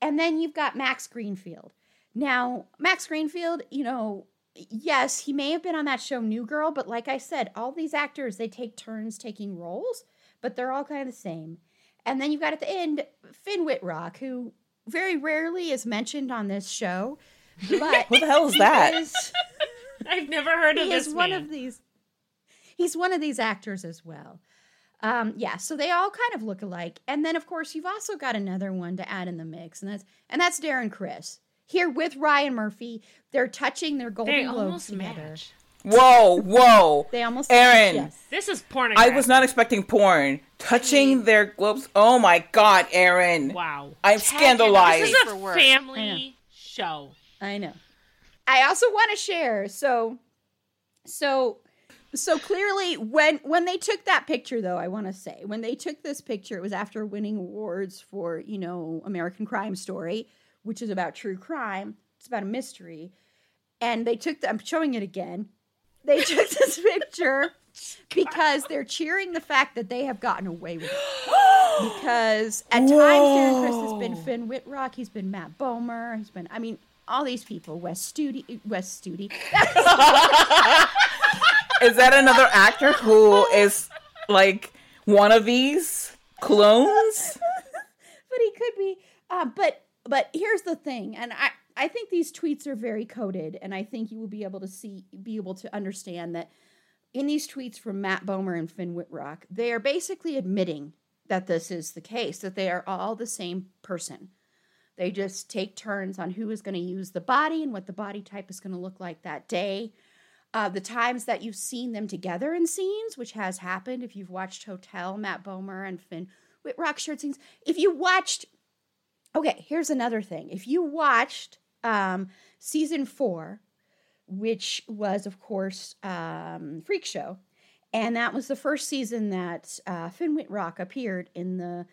And then you've got max greenfield. Now max greenfield you know yes, he may have been on that show New Girl, but like I said, all these actors they take turns taking roles, but they're all kind of the same. And then you've got at the end Finn Wittrock, who very rarely is mentioned on this show. But Who the hell is that? is, I've never heard of he this is one man. of these. He's one of these actors as well. Um, yeah, so they all kind of look alike. And then of course you've also got another one to add in the mix, and that's and that's Darren Criss. Here with Ryan Murphy, they're touching their Golden they Globes almost together. match. Whoa, whoa. They almost Erin. Yes. This is pornographic. I was not expecting porn. Touching their globes. Oh my god, Erin. Wow. I'm scandalized. This is for a work. I family show. I know. I also want to share. So, so, so clearly, when when they took that picture, though, I want to say when they took this picture, it was after winning awards for you know American Crime Story, which is about true crime. It's about a mystery, and they took. The, I'm showing it again. They took this picture because they're cheering the fact that they have gotten away with it. because at times Darren Criss has been Finn Wittrock, he's been Matt Bomer, he's been I mean all these people, Wes Studi, Wes Studi. Is that another actor who is like one of these clones? but he could be. Uh, but but here's the thing, and I I think these tweets are very coded, and I think you will be able to see be able to understand that in these tweets from Matt Bomer and Finn Wittrock, they are basically admitting that this is the case, that they are all the same person. They just take turns on who is going to use the body and what the body type is going to look like that day. Uh, the times that you've seen them together in scenes, which has happened, if you've watched Hotel, Matt Bomer and Finn Wittrock shared scenes. If you watched, okay, here's another thing. If you watched um, season four, which was, of course, um, Freak Show, and that was the first season that uh, Finn Wittrock appeared in the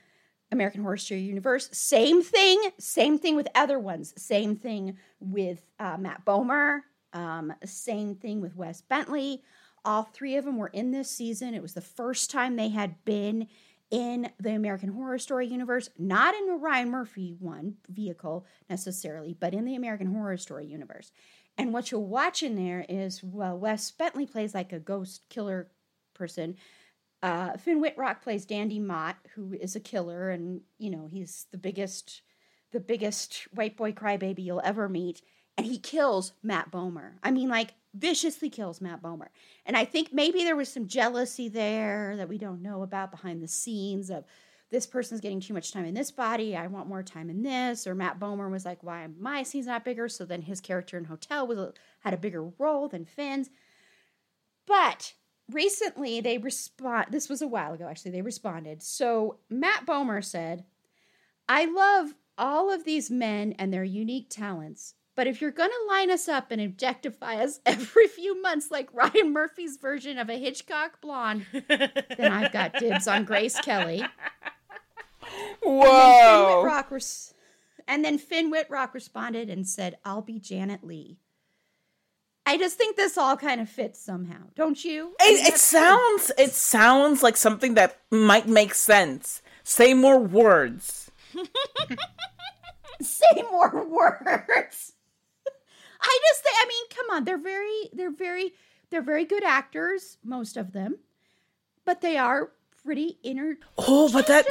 American Horror Story universe. Same thing, same thing with other ones. Same thing with uh, Matt Bomer. Um, same thing with Wes Bentley. All three of them were in this season. It was the first time they had been in the American Horror Story universe, not in the Ryan Murphy one vehicle necessarily, but in the American Horror Story universe. And what you'll watch in there is, well, Wes Bentley plays like a ghost killer person. Uh, Finn Wittrock plays Dandy Mott, who is a killer, and you know he's the biggest, the biggest white boy crybaby you'll ever meet, and he kills Matt Bomer. I mean, like viciously kills Matt Bomer. And I think maybe there was some jealousy there that we don't know about behind the scenes of this person's getting too much time in this body. I want more time in this. Or Matt Bomer was like, why my scene's not bigger? So then his character in Hotel was uh, had a bigger role than Finn's. But recently they respond this was a while ago actually they responded so matt bomer said i love all of these men and their unique talents but if you're going to line us up and objectify us every few months like ryan murphy's version of a hitchcock blonde then i've got dibs on grace kelly Whoa. Wittrock res- and then Finn Wittrock responded and said, I'll be Janet Leigh. I just think this all kind of fits somehow, don't you? I mean, It, it sounds it sounds like something that might make sense. Say more words. say more words. I just think I mean, come on, they're very they're very they're very good actors, most of them. But they are pretty inner. Oh, but that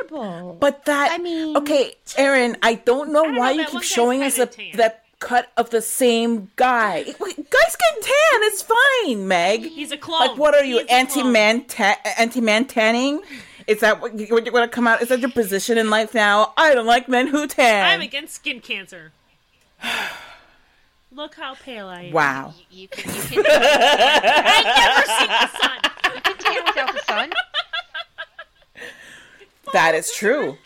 but that I mean- okay, Erin, I don't know don't why know, you keep showing us kinda the, that cut of the same guy. Guys get tan, it's fine, Meg. He's a clone. Like, what are you, anti man ta- anti man tanning? Is that what you- what you're going to come out? Is that your position in life now? I don't like men who tan. I'm against skin cancer. Look how pale I am. wow. You, you can you can, I've never seen the sun. you can tan without the sun. That is true.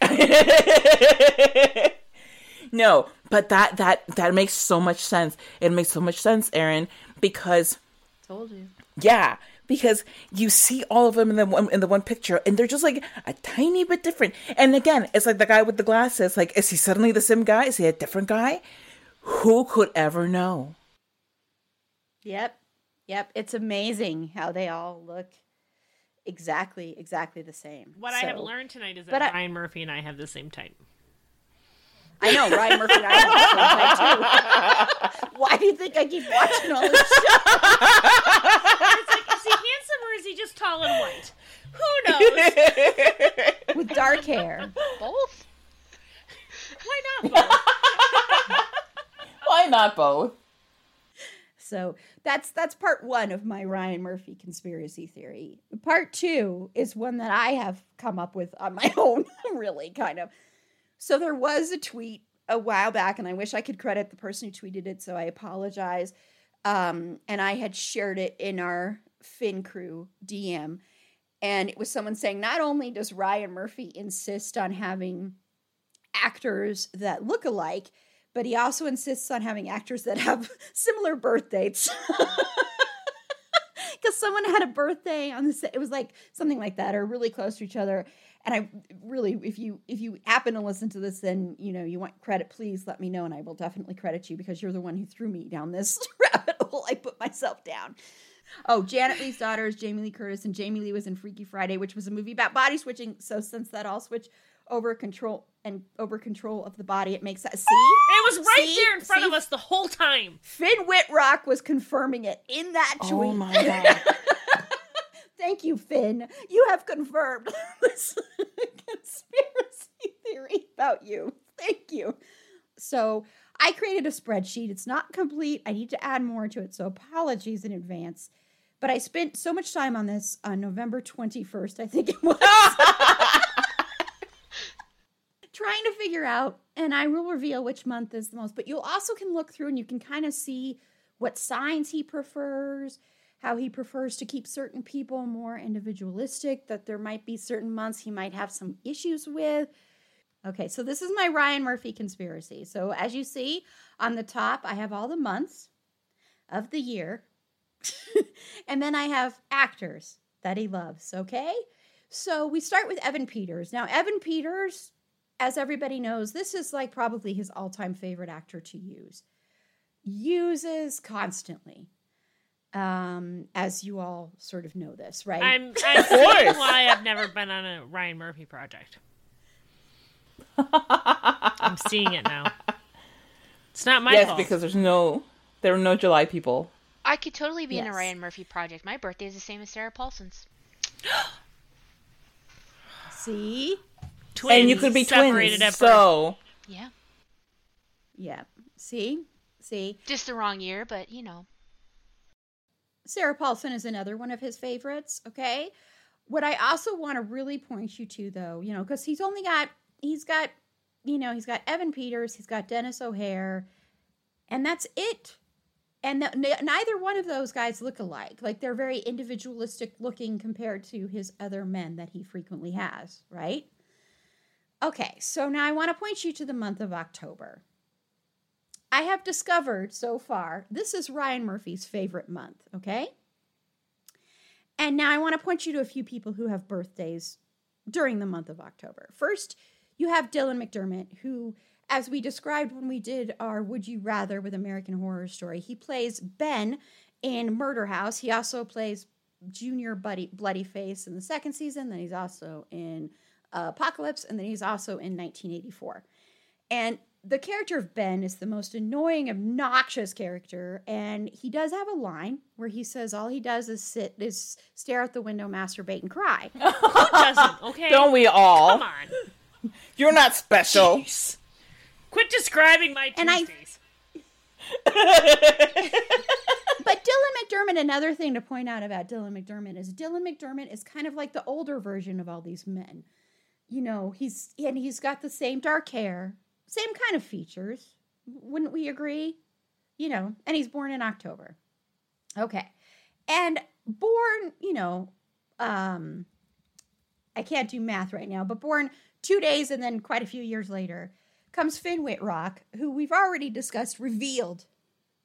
no, but that that that makes so much sense. It makes so much sense, Erin, because told you. yeah, because you see all of them in the one in the one picture, and they're just like a tiny bit different. And again, it's like the guy with the glasses. Like, is he suddenly the same guy? Is he a different guy? Who could ever know? Yep. Yep. It's amazing how they all look exactly, exactly the same. What I have learned tonight is that but I- Ryan Murphy and I have the same type. I know Ryan Murphy and I watch too. Why do you think I keep watching all this shit? It's like, is he handsome or is he just tall and white? Who knows? with dark hair? Both? Why not both? Why not both? So that's that's part one of my Ryan Murphy conspiracy theory. Part two is one that I have come up with on my own, really kind of. So there was a tweet a while back, and I wish I could credit the person who tweeted it, so I apologize. Um, and I had shared it in our Fin Crew DM, and it was someone saying not only does Ryan Murphy insist on having actors that look alike, but he also insists on having actors that have similar birth dates. Because someone had a birthday on the sa- it was like something like that, or really close to each other. And I really, if you if you happen to listen to this, then you know you want credit, please let me know, and I will definitely credit you because you're the one who threw me down this rabbit hole. I put myself down. Oh, Janet Leigh's daughter is Jamie Lee Curtis, and Jamie Lee was in Freaky Friday, which was a movie about body switching. So since that all switch over control and over control of the body, it makes that see. It was right See? there in front See? of us the whole time. Finn Wittrock was confirming it in that oh tweet. Oh my god. Thank you, Finn. You have confirmed this conspiracy theory about you. Thank you. So I created a spreadsheet. It's not complete. I need to add more to it. So apologies in advance. But I spent so much time on this on November 21st, I think it was. trying to figure out, and I will reveal which month is the most, but you also can look through and you can kind of see what signs he prefers, how he prefers to keep certain people more individualistic, that there might be certain months he might have some issues with. Okay, so this is my Ryan Murphy conspiracy. So as you see on the top, I have all the months of the year. and then I have actors that he loves, okay? So we start with Evan Peters. Now, Evan Peters, as everybody knows, this is like probably his all time favorite actor to use. Uses constantly. Um, as you all sort of know this, right? I'm, I'm seeing why I've never been on a Ryan Murphy project. I'm seeing it now. It's not my yes, fault. because there's no there are no July people. I could totally be in a Yes. Ryan Murphy project. My birthday is the same as Sarah Paulson's. See? twins and you could be separated twins. at birth. So Yeah. Yeah. See? See? Just the wrong year, but you know. Sarah Paulson is another one of his favorites. Okay. What I also want to really point you to, though, you know, because he's only got, he's got, you know, he's got Evan Peters, he's got Denis O'Hare, and that's it. And th- n- neither one of those guys look alike. Like they're very individualistic looking compared to his other men that he frequently has, right? Okay, so now I want to point you to the month of October. I have discovered so far this is Ryan Murphy's favorite month, okay? And now I want to point you to a few people who have birthdays during the month of October. First, you have Dylan McDermott, who, as we described when we did our Would You Rather with American Horror Story, he plays Ben in Murder House. He also plays Junior Buddy Bloody Face in the second season. Then he's also in uh, Apocalypse, and then he's also in 1984. And the character of Ben is the most annoying, obnoxious character, and he does have a line where he says all he does is sit, is stare out the window, masturbate, and cry. Who doesn't? Okay. don't we all? Come on. You're not special. Jeez. Quit describing my And I- Tuesdays. But Dylan McDermott, another thing to point out about Dylan McDermott is Dylan McDermott is kind of like the older version of all these men. You know, he's and he's got the same dark hair, same kind of features. Wouldn't we agree? You know, and he's born in October. Okay. And born, you know, um I can't do math right now, but born 2 days and then quite a few years later comes Finn Wittrock, who we've already discussed revealed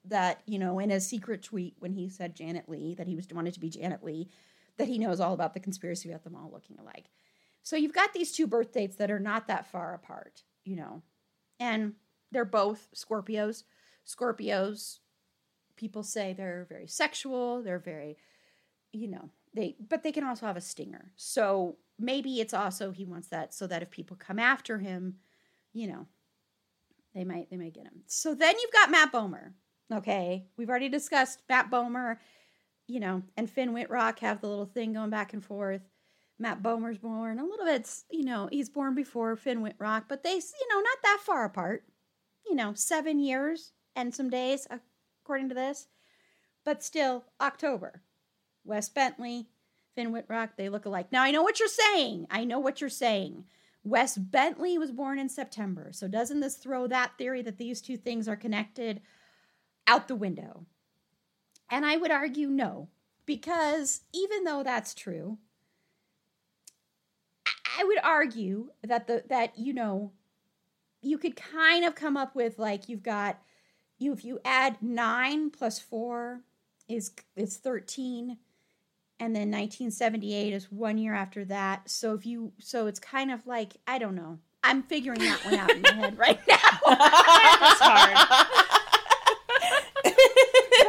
that you know in a secret tweet when he said Janet Leigh that he was wanted to be Janet Leigh that he knows all about the conspiracy about them all looking alike. So you've got these two birth dates that are not that far apart, you know. And they're both Scorpios. Scorpios people say they're very sexual, they're very you know, they but they can also have a stinger. So maybe it's also he wants that so that if people come after him, you know, They might they might get him. So then you've got Matt Bomer. Okay, we've already discussed Matt Bomer, you know, and Finn Wittrock have the little thing going back and forth. Matt Bomer's born a little bit, you know, he's born before Finn Wittrock, but they, you know, not that far apart. You know, seven years and some days, according to this. But still, October. Wes Bentley, Finn Wittrock, they look alike. Now, I know what you're saying. I know what you're saying. Wes Bentley was born in September. So, doesn't this throw that theory that these two things are connected out the window? And I would argue no, because even though that's true, I would argue that the that you know you could kind of come up with like you've got you if you add 9 plus 4 is is 13 and then 1978 is one year after that. So if you so it's kind of like i don't know. I'm figuring that one out in my head right now. That's hard. but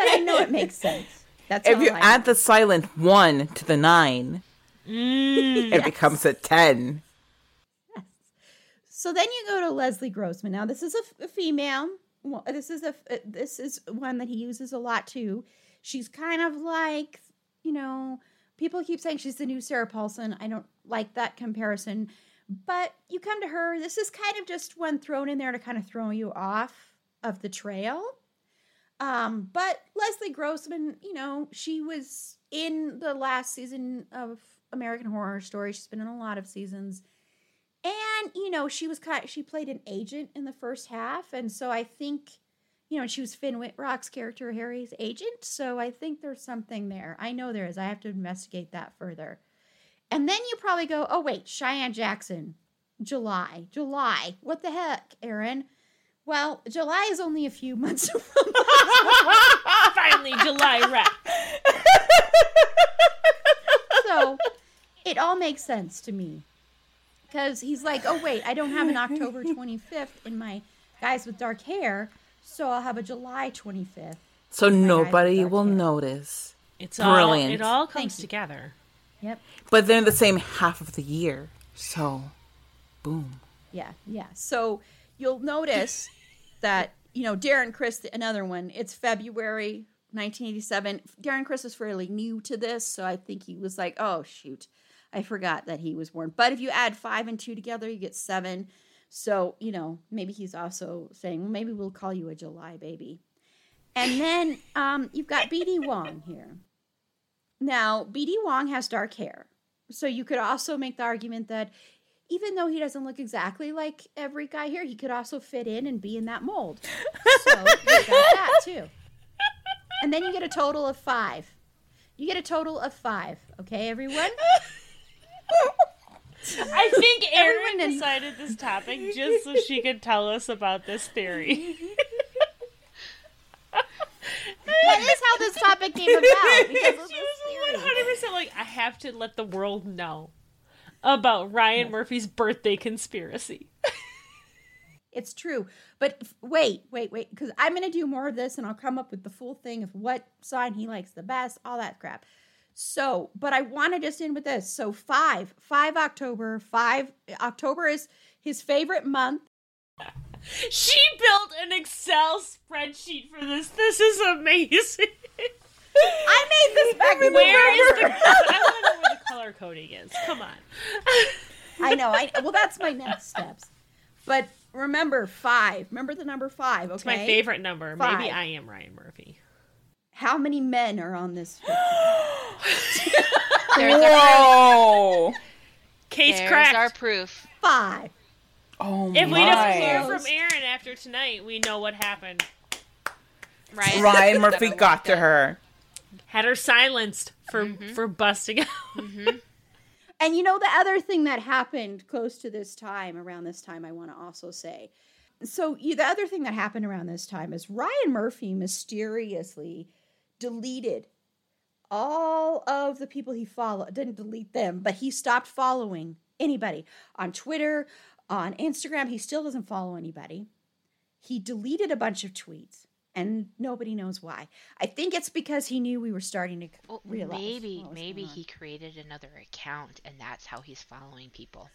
i know it makes sense. That's If you I add know. the silent one to the nine, Mm. it becomes a ten. so then you go to leslie grossman. Now this is a, f- a female. Well, this is a f- this is one that he uses a lot too. She's kind of like you know people keep saying she's the new sarah paulson. I don't like that comparison. But you come to her this is kind of just one thrown in there to kind of throw you off of the trail. Um but leslie grossman you know she was in the last season of american horror story. She's been in a lot of seasons. And you know she was kind she played an agent in the first half. And so i think you know she was finn wittrock's character harry's agent so i think there's something there. I know there is. I have to investigate that further. And then you probably go oh wait cheyenne jackson. July. July. What the heck erin well july is only a few months from Finally, July rep. so it all makes sense to me. Because he's like oh wait i don't have an october 25th in my guys with dark hair so i'll have a july 25th So nobody will dark. notice. It's all Brilliant. it all Thank comes you. together. yep But they're in the same half of the year. So, boom. yeah yeah so you'll notice that you know darren criss another one it's february 1987 darren criss is fairly new to this so i think he was like oh shoot i forgot that he was born but if you add five and two together you get seven so you know maybe he's also saying well, maybe we'll call you a july baby and then um, you've got bd wong here now bd wong has dark hair so you could also make the argument that even though he doesn't look exactly like every guy here, he could also fit in and be in that mold. So you got that too. And then you get a total of five. You get a total of five. Okay, everyone? I think Erin in- decided this topic just so she could tell us about this theory. That is how this topic came about. Because She was one hundred percent like, I have to let the world know about Ryan Murphy's birthday conspiracy. It's true. But f- wait, wait, wait, because I'm going to do more of this and I'll come up with the full thing of what sign he likes the best, all that crap. So, but I want to just end with this. So, five, five October, five, October is his favorite month. She built an Excel spreadsheet for this. This is amazing. I made this back in Where is the? I want to know where the color coding is. Come on. I know. I well, that's my next steps. But remember five. Remember the number five. Okay. It's my favorite number. Five. Maybe I am Ryan Murphy. How many men are on this? There's our, Whoa! Case there's cracked. our proof. Five. Oh my! if we don't hear from Erin after tonight, we know what happened. Ryan, Ryan Murphy got to her. Had her silenced for Mm-hmm. for busting out. And you know the other thing that happened close to this time, around this time, I want to also say. So you, the other thing that happened around this time is Ryan Murphy mysteriously deleted all of the people he followed. Didn't delete them, but he stopped following anybody on Twitter, on Instagram. He still doesn't follow anybody. He deleted a bunch of tweets, and nobody knows why. I think it's because he knew we were starting to Well, realize. maybe what was maybe going on. he created another account and that's how he's following people.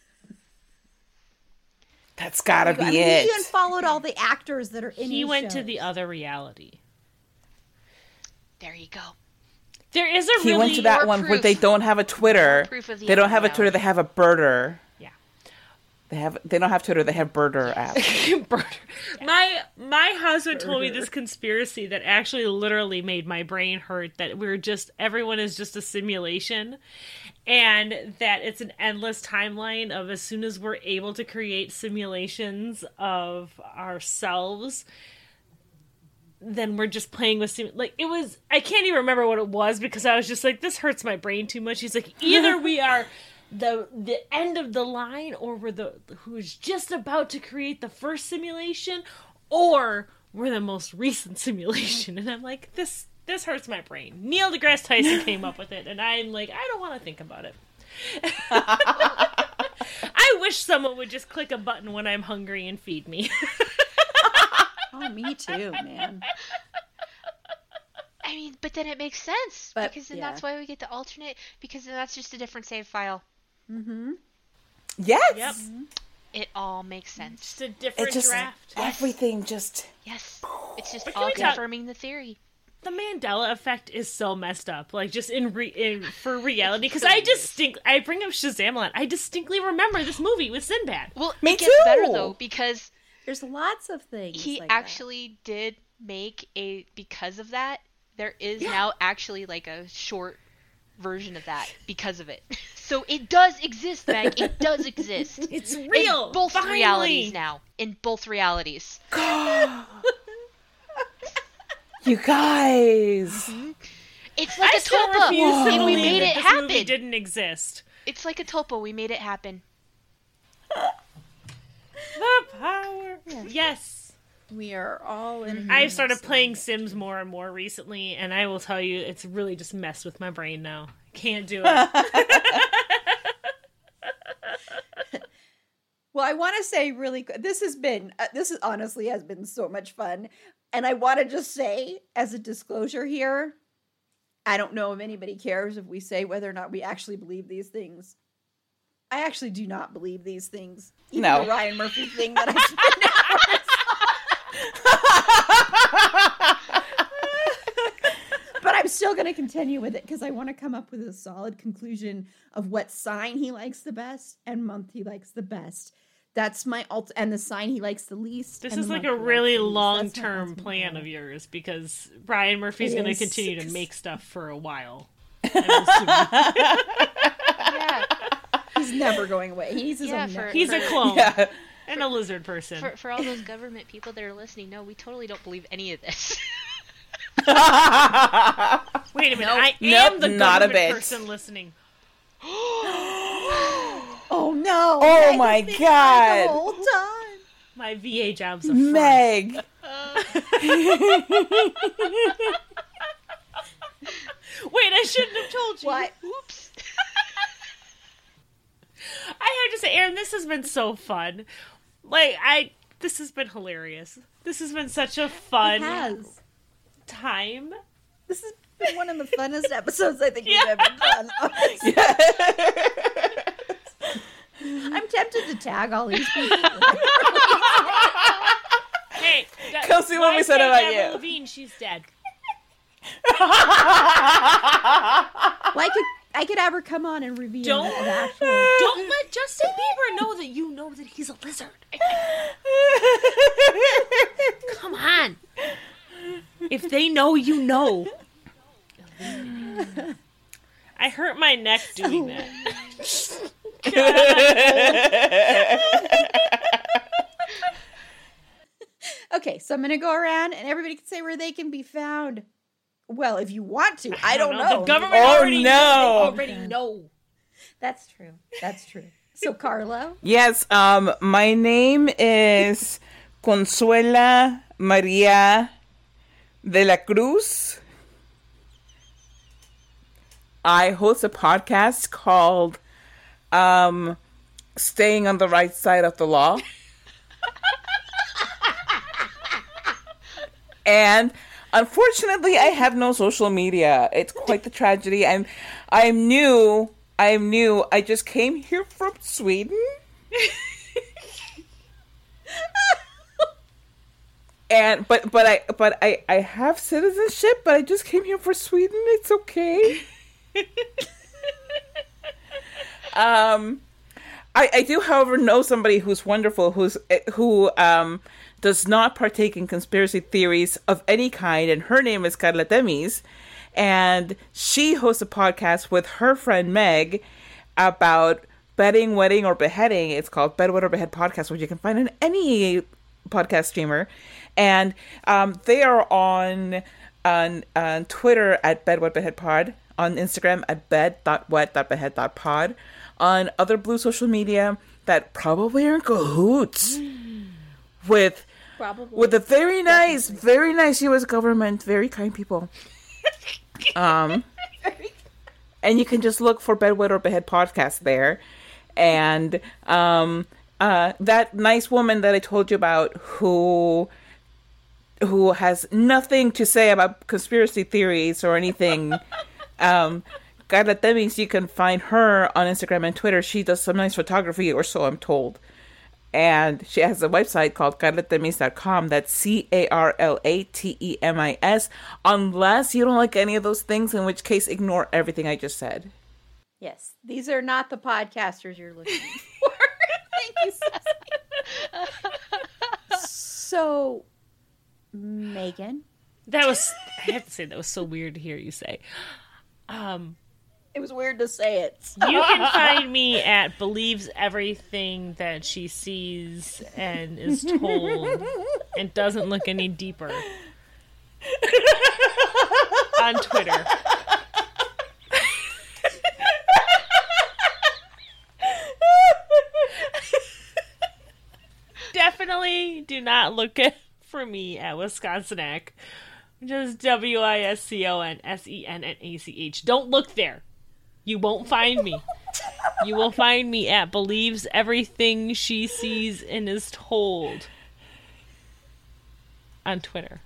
That's gotta I be mean, it. he even followed all the actors that are in. He his went to the other reality. There you go. There is a He really went to that More one where they don't have a Twitter. Proof of the They don't have a Twitter. They have a birder. yeah. They have. They don't have Twitter. They have birder app. My my husband told me this conspiracy that actually literally made my brain hurt that we're just everyone is just a simulation and that it's an endless timeline of as soon as we're able to create simulations of ourselves then we're just playing with sim- like it was I can't even remember what it was because I was just like this hurts my brain too much. He's like either we are the the end of the line or we're the who's just about to create the first simulation or we're the most recent simulation and I'm like this this hurts my brain. Neil deGrasse Tyson came up with it and I'm like I don't want to think about it. I wish someone would just click a button when I'm hungry and feed me. Oh, me too, man. I mean, but then it makes sense But, because then yeah. that's why we get the alternate because then that's just a different save file. Mm-hmm. Yes. yep. It all makes sense. Just a different It just draft. everything just. Yes, it's just all we talk- confirming the theory. the Mandela effect is so messed up. Like just in re- in for reality, because I weird. distinct I bring up Shazam a lot. I distinctly remember this movie with Sinbad. Well, Me it gets better though because There's lots of things. he like that. actually did make a because of that. There is now actually like a short version of that because of it. So it does exist, Meg. It does exist. It's real. in both finally. realities now. In both realities. You guys. Mm-hmm. It's like I a still tulpa, and we made it this happen. movie didn't exist. It's like a tulpa. We made it happen. The power. Yes. We are all in. I've started playing Sims more and more recently, and I will tell you, it's really just messed with my brain now. Can't do it. Well, I want to say really. This has been. Uh, this is honestly has been so much fun, and I want to just say as a disclosure here. I don't know if anybody cares if we say whether or not we actually believe these things. I actually do not believe these things. Even No. the Ryan Murphy thing that I spent hours but I'm still going to continue with it because I want to come up with a solid conclusion of what sign he likes the best and month he likes the best. That's my alt, and the sign he likes the least. This is like a really long term ultimate plan of yours because Brian Murphy's going to continue to make stuff for a while. Yeah. He's never going away. He's his Yeah, own for- network. He's a clone Yeah. and a lizard person. For, for all those government people that are listening, no, we totally don't believe any of this. Wait a minute, I am Nope, the not a government bit. person listening. Oh no! Oh Meg my God. The whole time. My VA job's a front. Meg. Uh, Wait, I shouldn't have told you. What? Oops. I have to say, Erin, this has been so fun. Like, I, this has been hilarious. This has been such a fun time. This has been one of the funnest episodes I think Yeah. we've ever done. I'm tempted to tag all these people. Hey, that- see what we said about you. Lavigne, she's dead. I could I could have her come on and reveal Don't- an actual. Don't let Justin Bieber know that you know that he's a lizard. Come on. If they know, you know. I hurt my neck doing that. Okay, so I'm gonna go around and everybody can say where they can be found. Well, if you want to, I, don't, know. The government Oh, already no. They already know. That's true. That's true. So Carlo, Yes, um, my name is Consuela Maria de la Cruz. I host a podcast called um, Staying on the Right Side of the Law. and unfortunately, I have no social media. It's quite the tragedy. I'm, I'm new. I'm new. I just came here from Sweden. and but but I but I I have citizenship, but I just came here for Sweden. It's okay. um, I I do, however, know somebody who's wonderful, who's who um does not partake in conspiracy theories of any kind, and her name is Carla Temis, and she hosts a podcast with her friend Meg about bedding, wedding, or beheading. It's called Bed, Wed, or Behead Podcast, which you can find on any podcast streamer. And um, they are on, on on Twitter at Bed, Wed, Behead Pod, on Instagram at bed.wet.behead.pod, on other blue social media that probably are in cahoots with Probably. with a very nice, very nice U.S. government, very kind people. Um, and you can just look for Bedwet or Behead podcast there, and um, uh, that nice woman that I told you about who who has nothing to say about conspiracy theories or anything. um, God, that means you can find her on Instagram and Twitter. She does some nice photography, or so I'm told and she has a website called carlatemis.com that's c-a-r-l-a-t-e-m-i-s unless you don't like any of those things in which case ignore everything i just said Yes, these are not the podcasters you're looking for. Thank you, Cecily. so, Megan, That was I have to say that was so weird to hear you say. Um it was weird to say it. you can find me at believes everything that she sees and is told and doesn't look any deeper on Twitter. Definitely do not look at, for me at Wisconsinac. Just W I S C O N S E N N A C H. Don't look there. You won't find me. You will find me at believes everything she sees and is told on Twitter.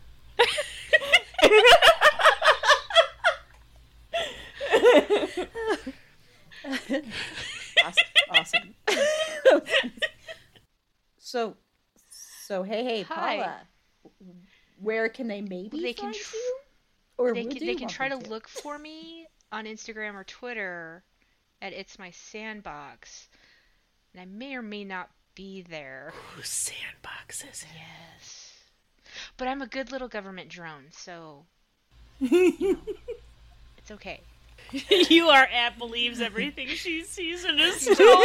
Awesome. so, so hey, hey, Hi. Paula, where can they maybe They can find tr- you? Or They can, they can try to them look for me on Instagram or Twitter at It's My Sandbox. And I may or may not be there. Whose sandbox is it? Yes. But I'm a good little government drone, so. you know, it's okay. you are at believes everything she sees and is told.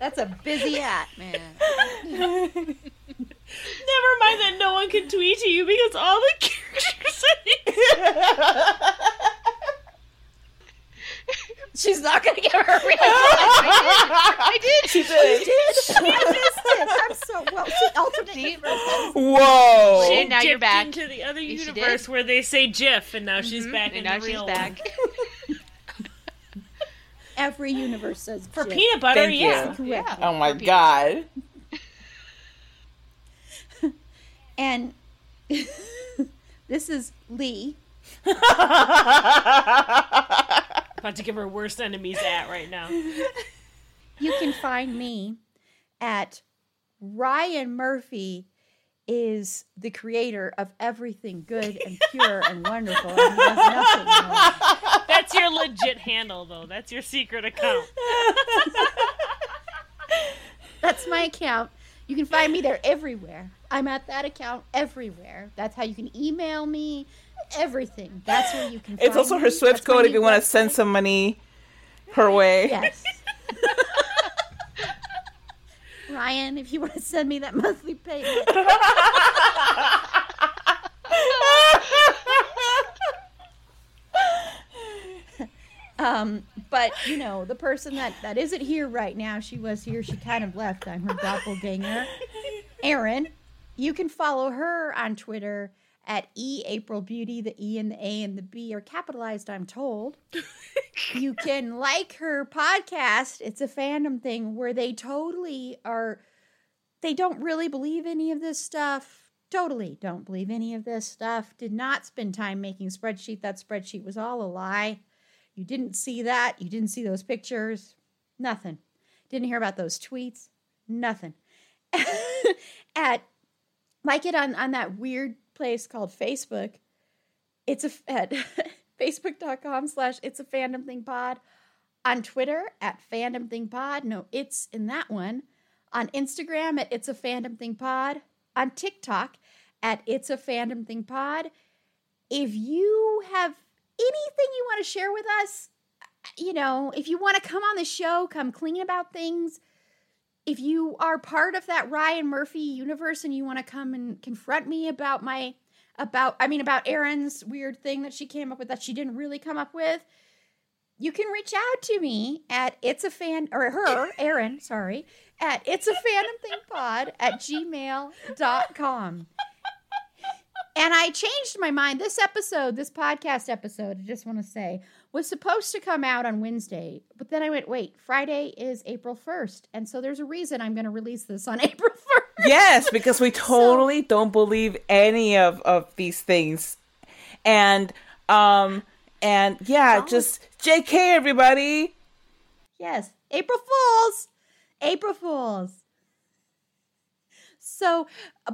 Too. That's a busy hat, man. Never mind that no one can tweet to you because all the characters She's not gonna give her a real I did! she did She missed this. I'm so well. She alternate See? whoa Shit. now you're dipped back. into the other universe where they say GIF, and now she's mm-hmm. back in And now the she's real back. Every universe says For Jif. peanut butter, Thank yeah. you. Correct. oh my god And this is Lee. About to give her worst enemies at right now. You can find me at Ryan Murphy is the creator of everything good and pure and wonderful. And he does nothing wrong. That's your legit handle, though. That's your secret account. That's my account. You can find me there everywhere. I'm at that account everywhere. That's how you can email me. Everything. That's where you can. it's find also me. her swift That's code if you want to send some money her way Yes. Ryan, if you want to send me that monthly payment. Um, but you know, the person that that isn't here right now, she was here, she kind of left. I'm her doppelganger. Erin, you can follow her on Twitter at E April Beauty. The E and the A and the B are capitalized, I'm told. you can like her podcast. It's a fandom thing where they totally are they don't really believe any of this stuff. Totally don't believe any of this stuff. Did not spend time making spreadsheet. That spreadsheet was all a lie. You didn't see that. You didn't see those pictures. Nothing. Didn't hear about those tweets. Nothing. at like it on on that weird place called Facebook. It's a at facebook.com slash it's a fandom thing pod. On Twitter at fandom thing pod. No, it's in that one. On Instagram at it's a fandom thing pod. On TikTok at it's a fandom thing pod. If you have anything you want to share with us, you know, if you want to come on the show, come clean about things. If you are part of that Ryan Murphy universe and you want to come and confront me about my about I mean about Erin's weird thing that she came up with that she didn't really come up with, you can reach out to me at it's a fan or her, Erin, sorry, at it's a fandom thing pod at gmail.com. And I changed my mind. This episode, this podcast episode, I just want to say, was supposed to come out on Wednesday. But then I went, wait, Friday is April 1st. And so there's a reason I'm going to release this on April 1st. Yes, because we totally so, don't believe any of, of these things. And, um, and yeah, just JK, everybody. Yes, April Fools. April Fools. So,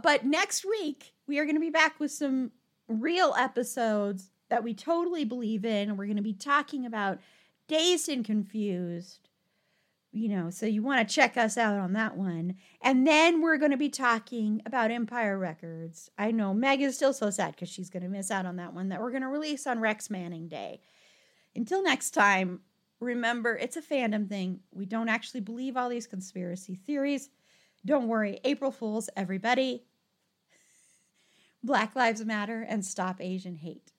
but next week, we are going to be back with some real episodes that we totally believe in. We're going to be talking about Dazed and Confused. You know, so you want to check us out on that one. And then we're going to be talking about Empire Records. I know Meg is still so sad because she's going to miss out on that one that we're going to release on Rex Manning Day. Until next time, remember it's a fandom thing. We don't actually believe all these conspiracy theories. Don't worry, April Fools, everybody. Black Lives Matter and stop Asian hate.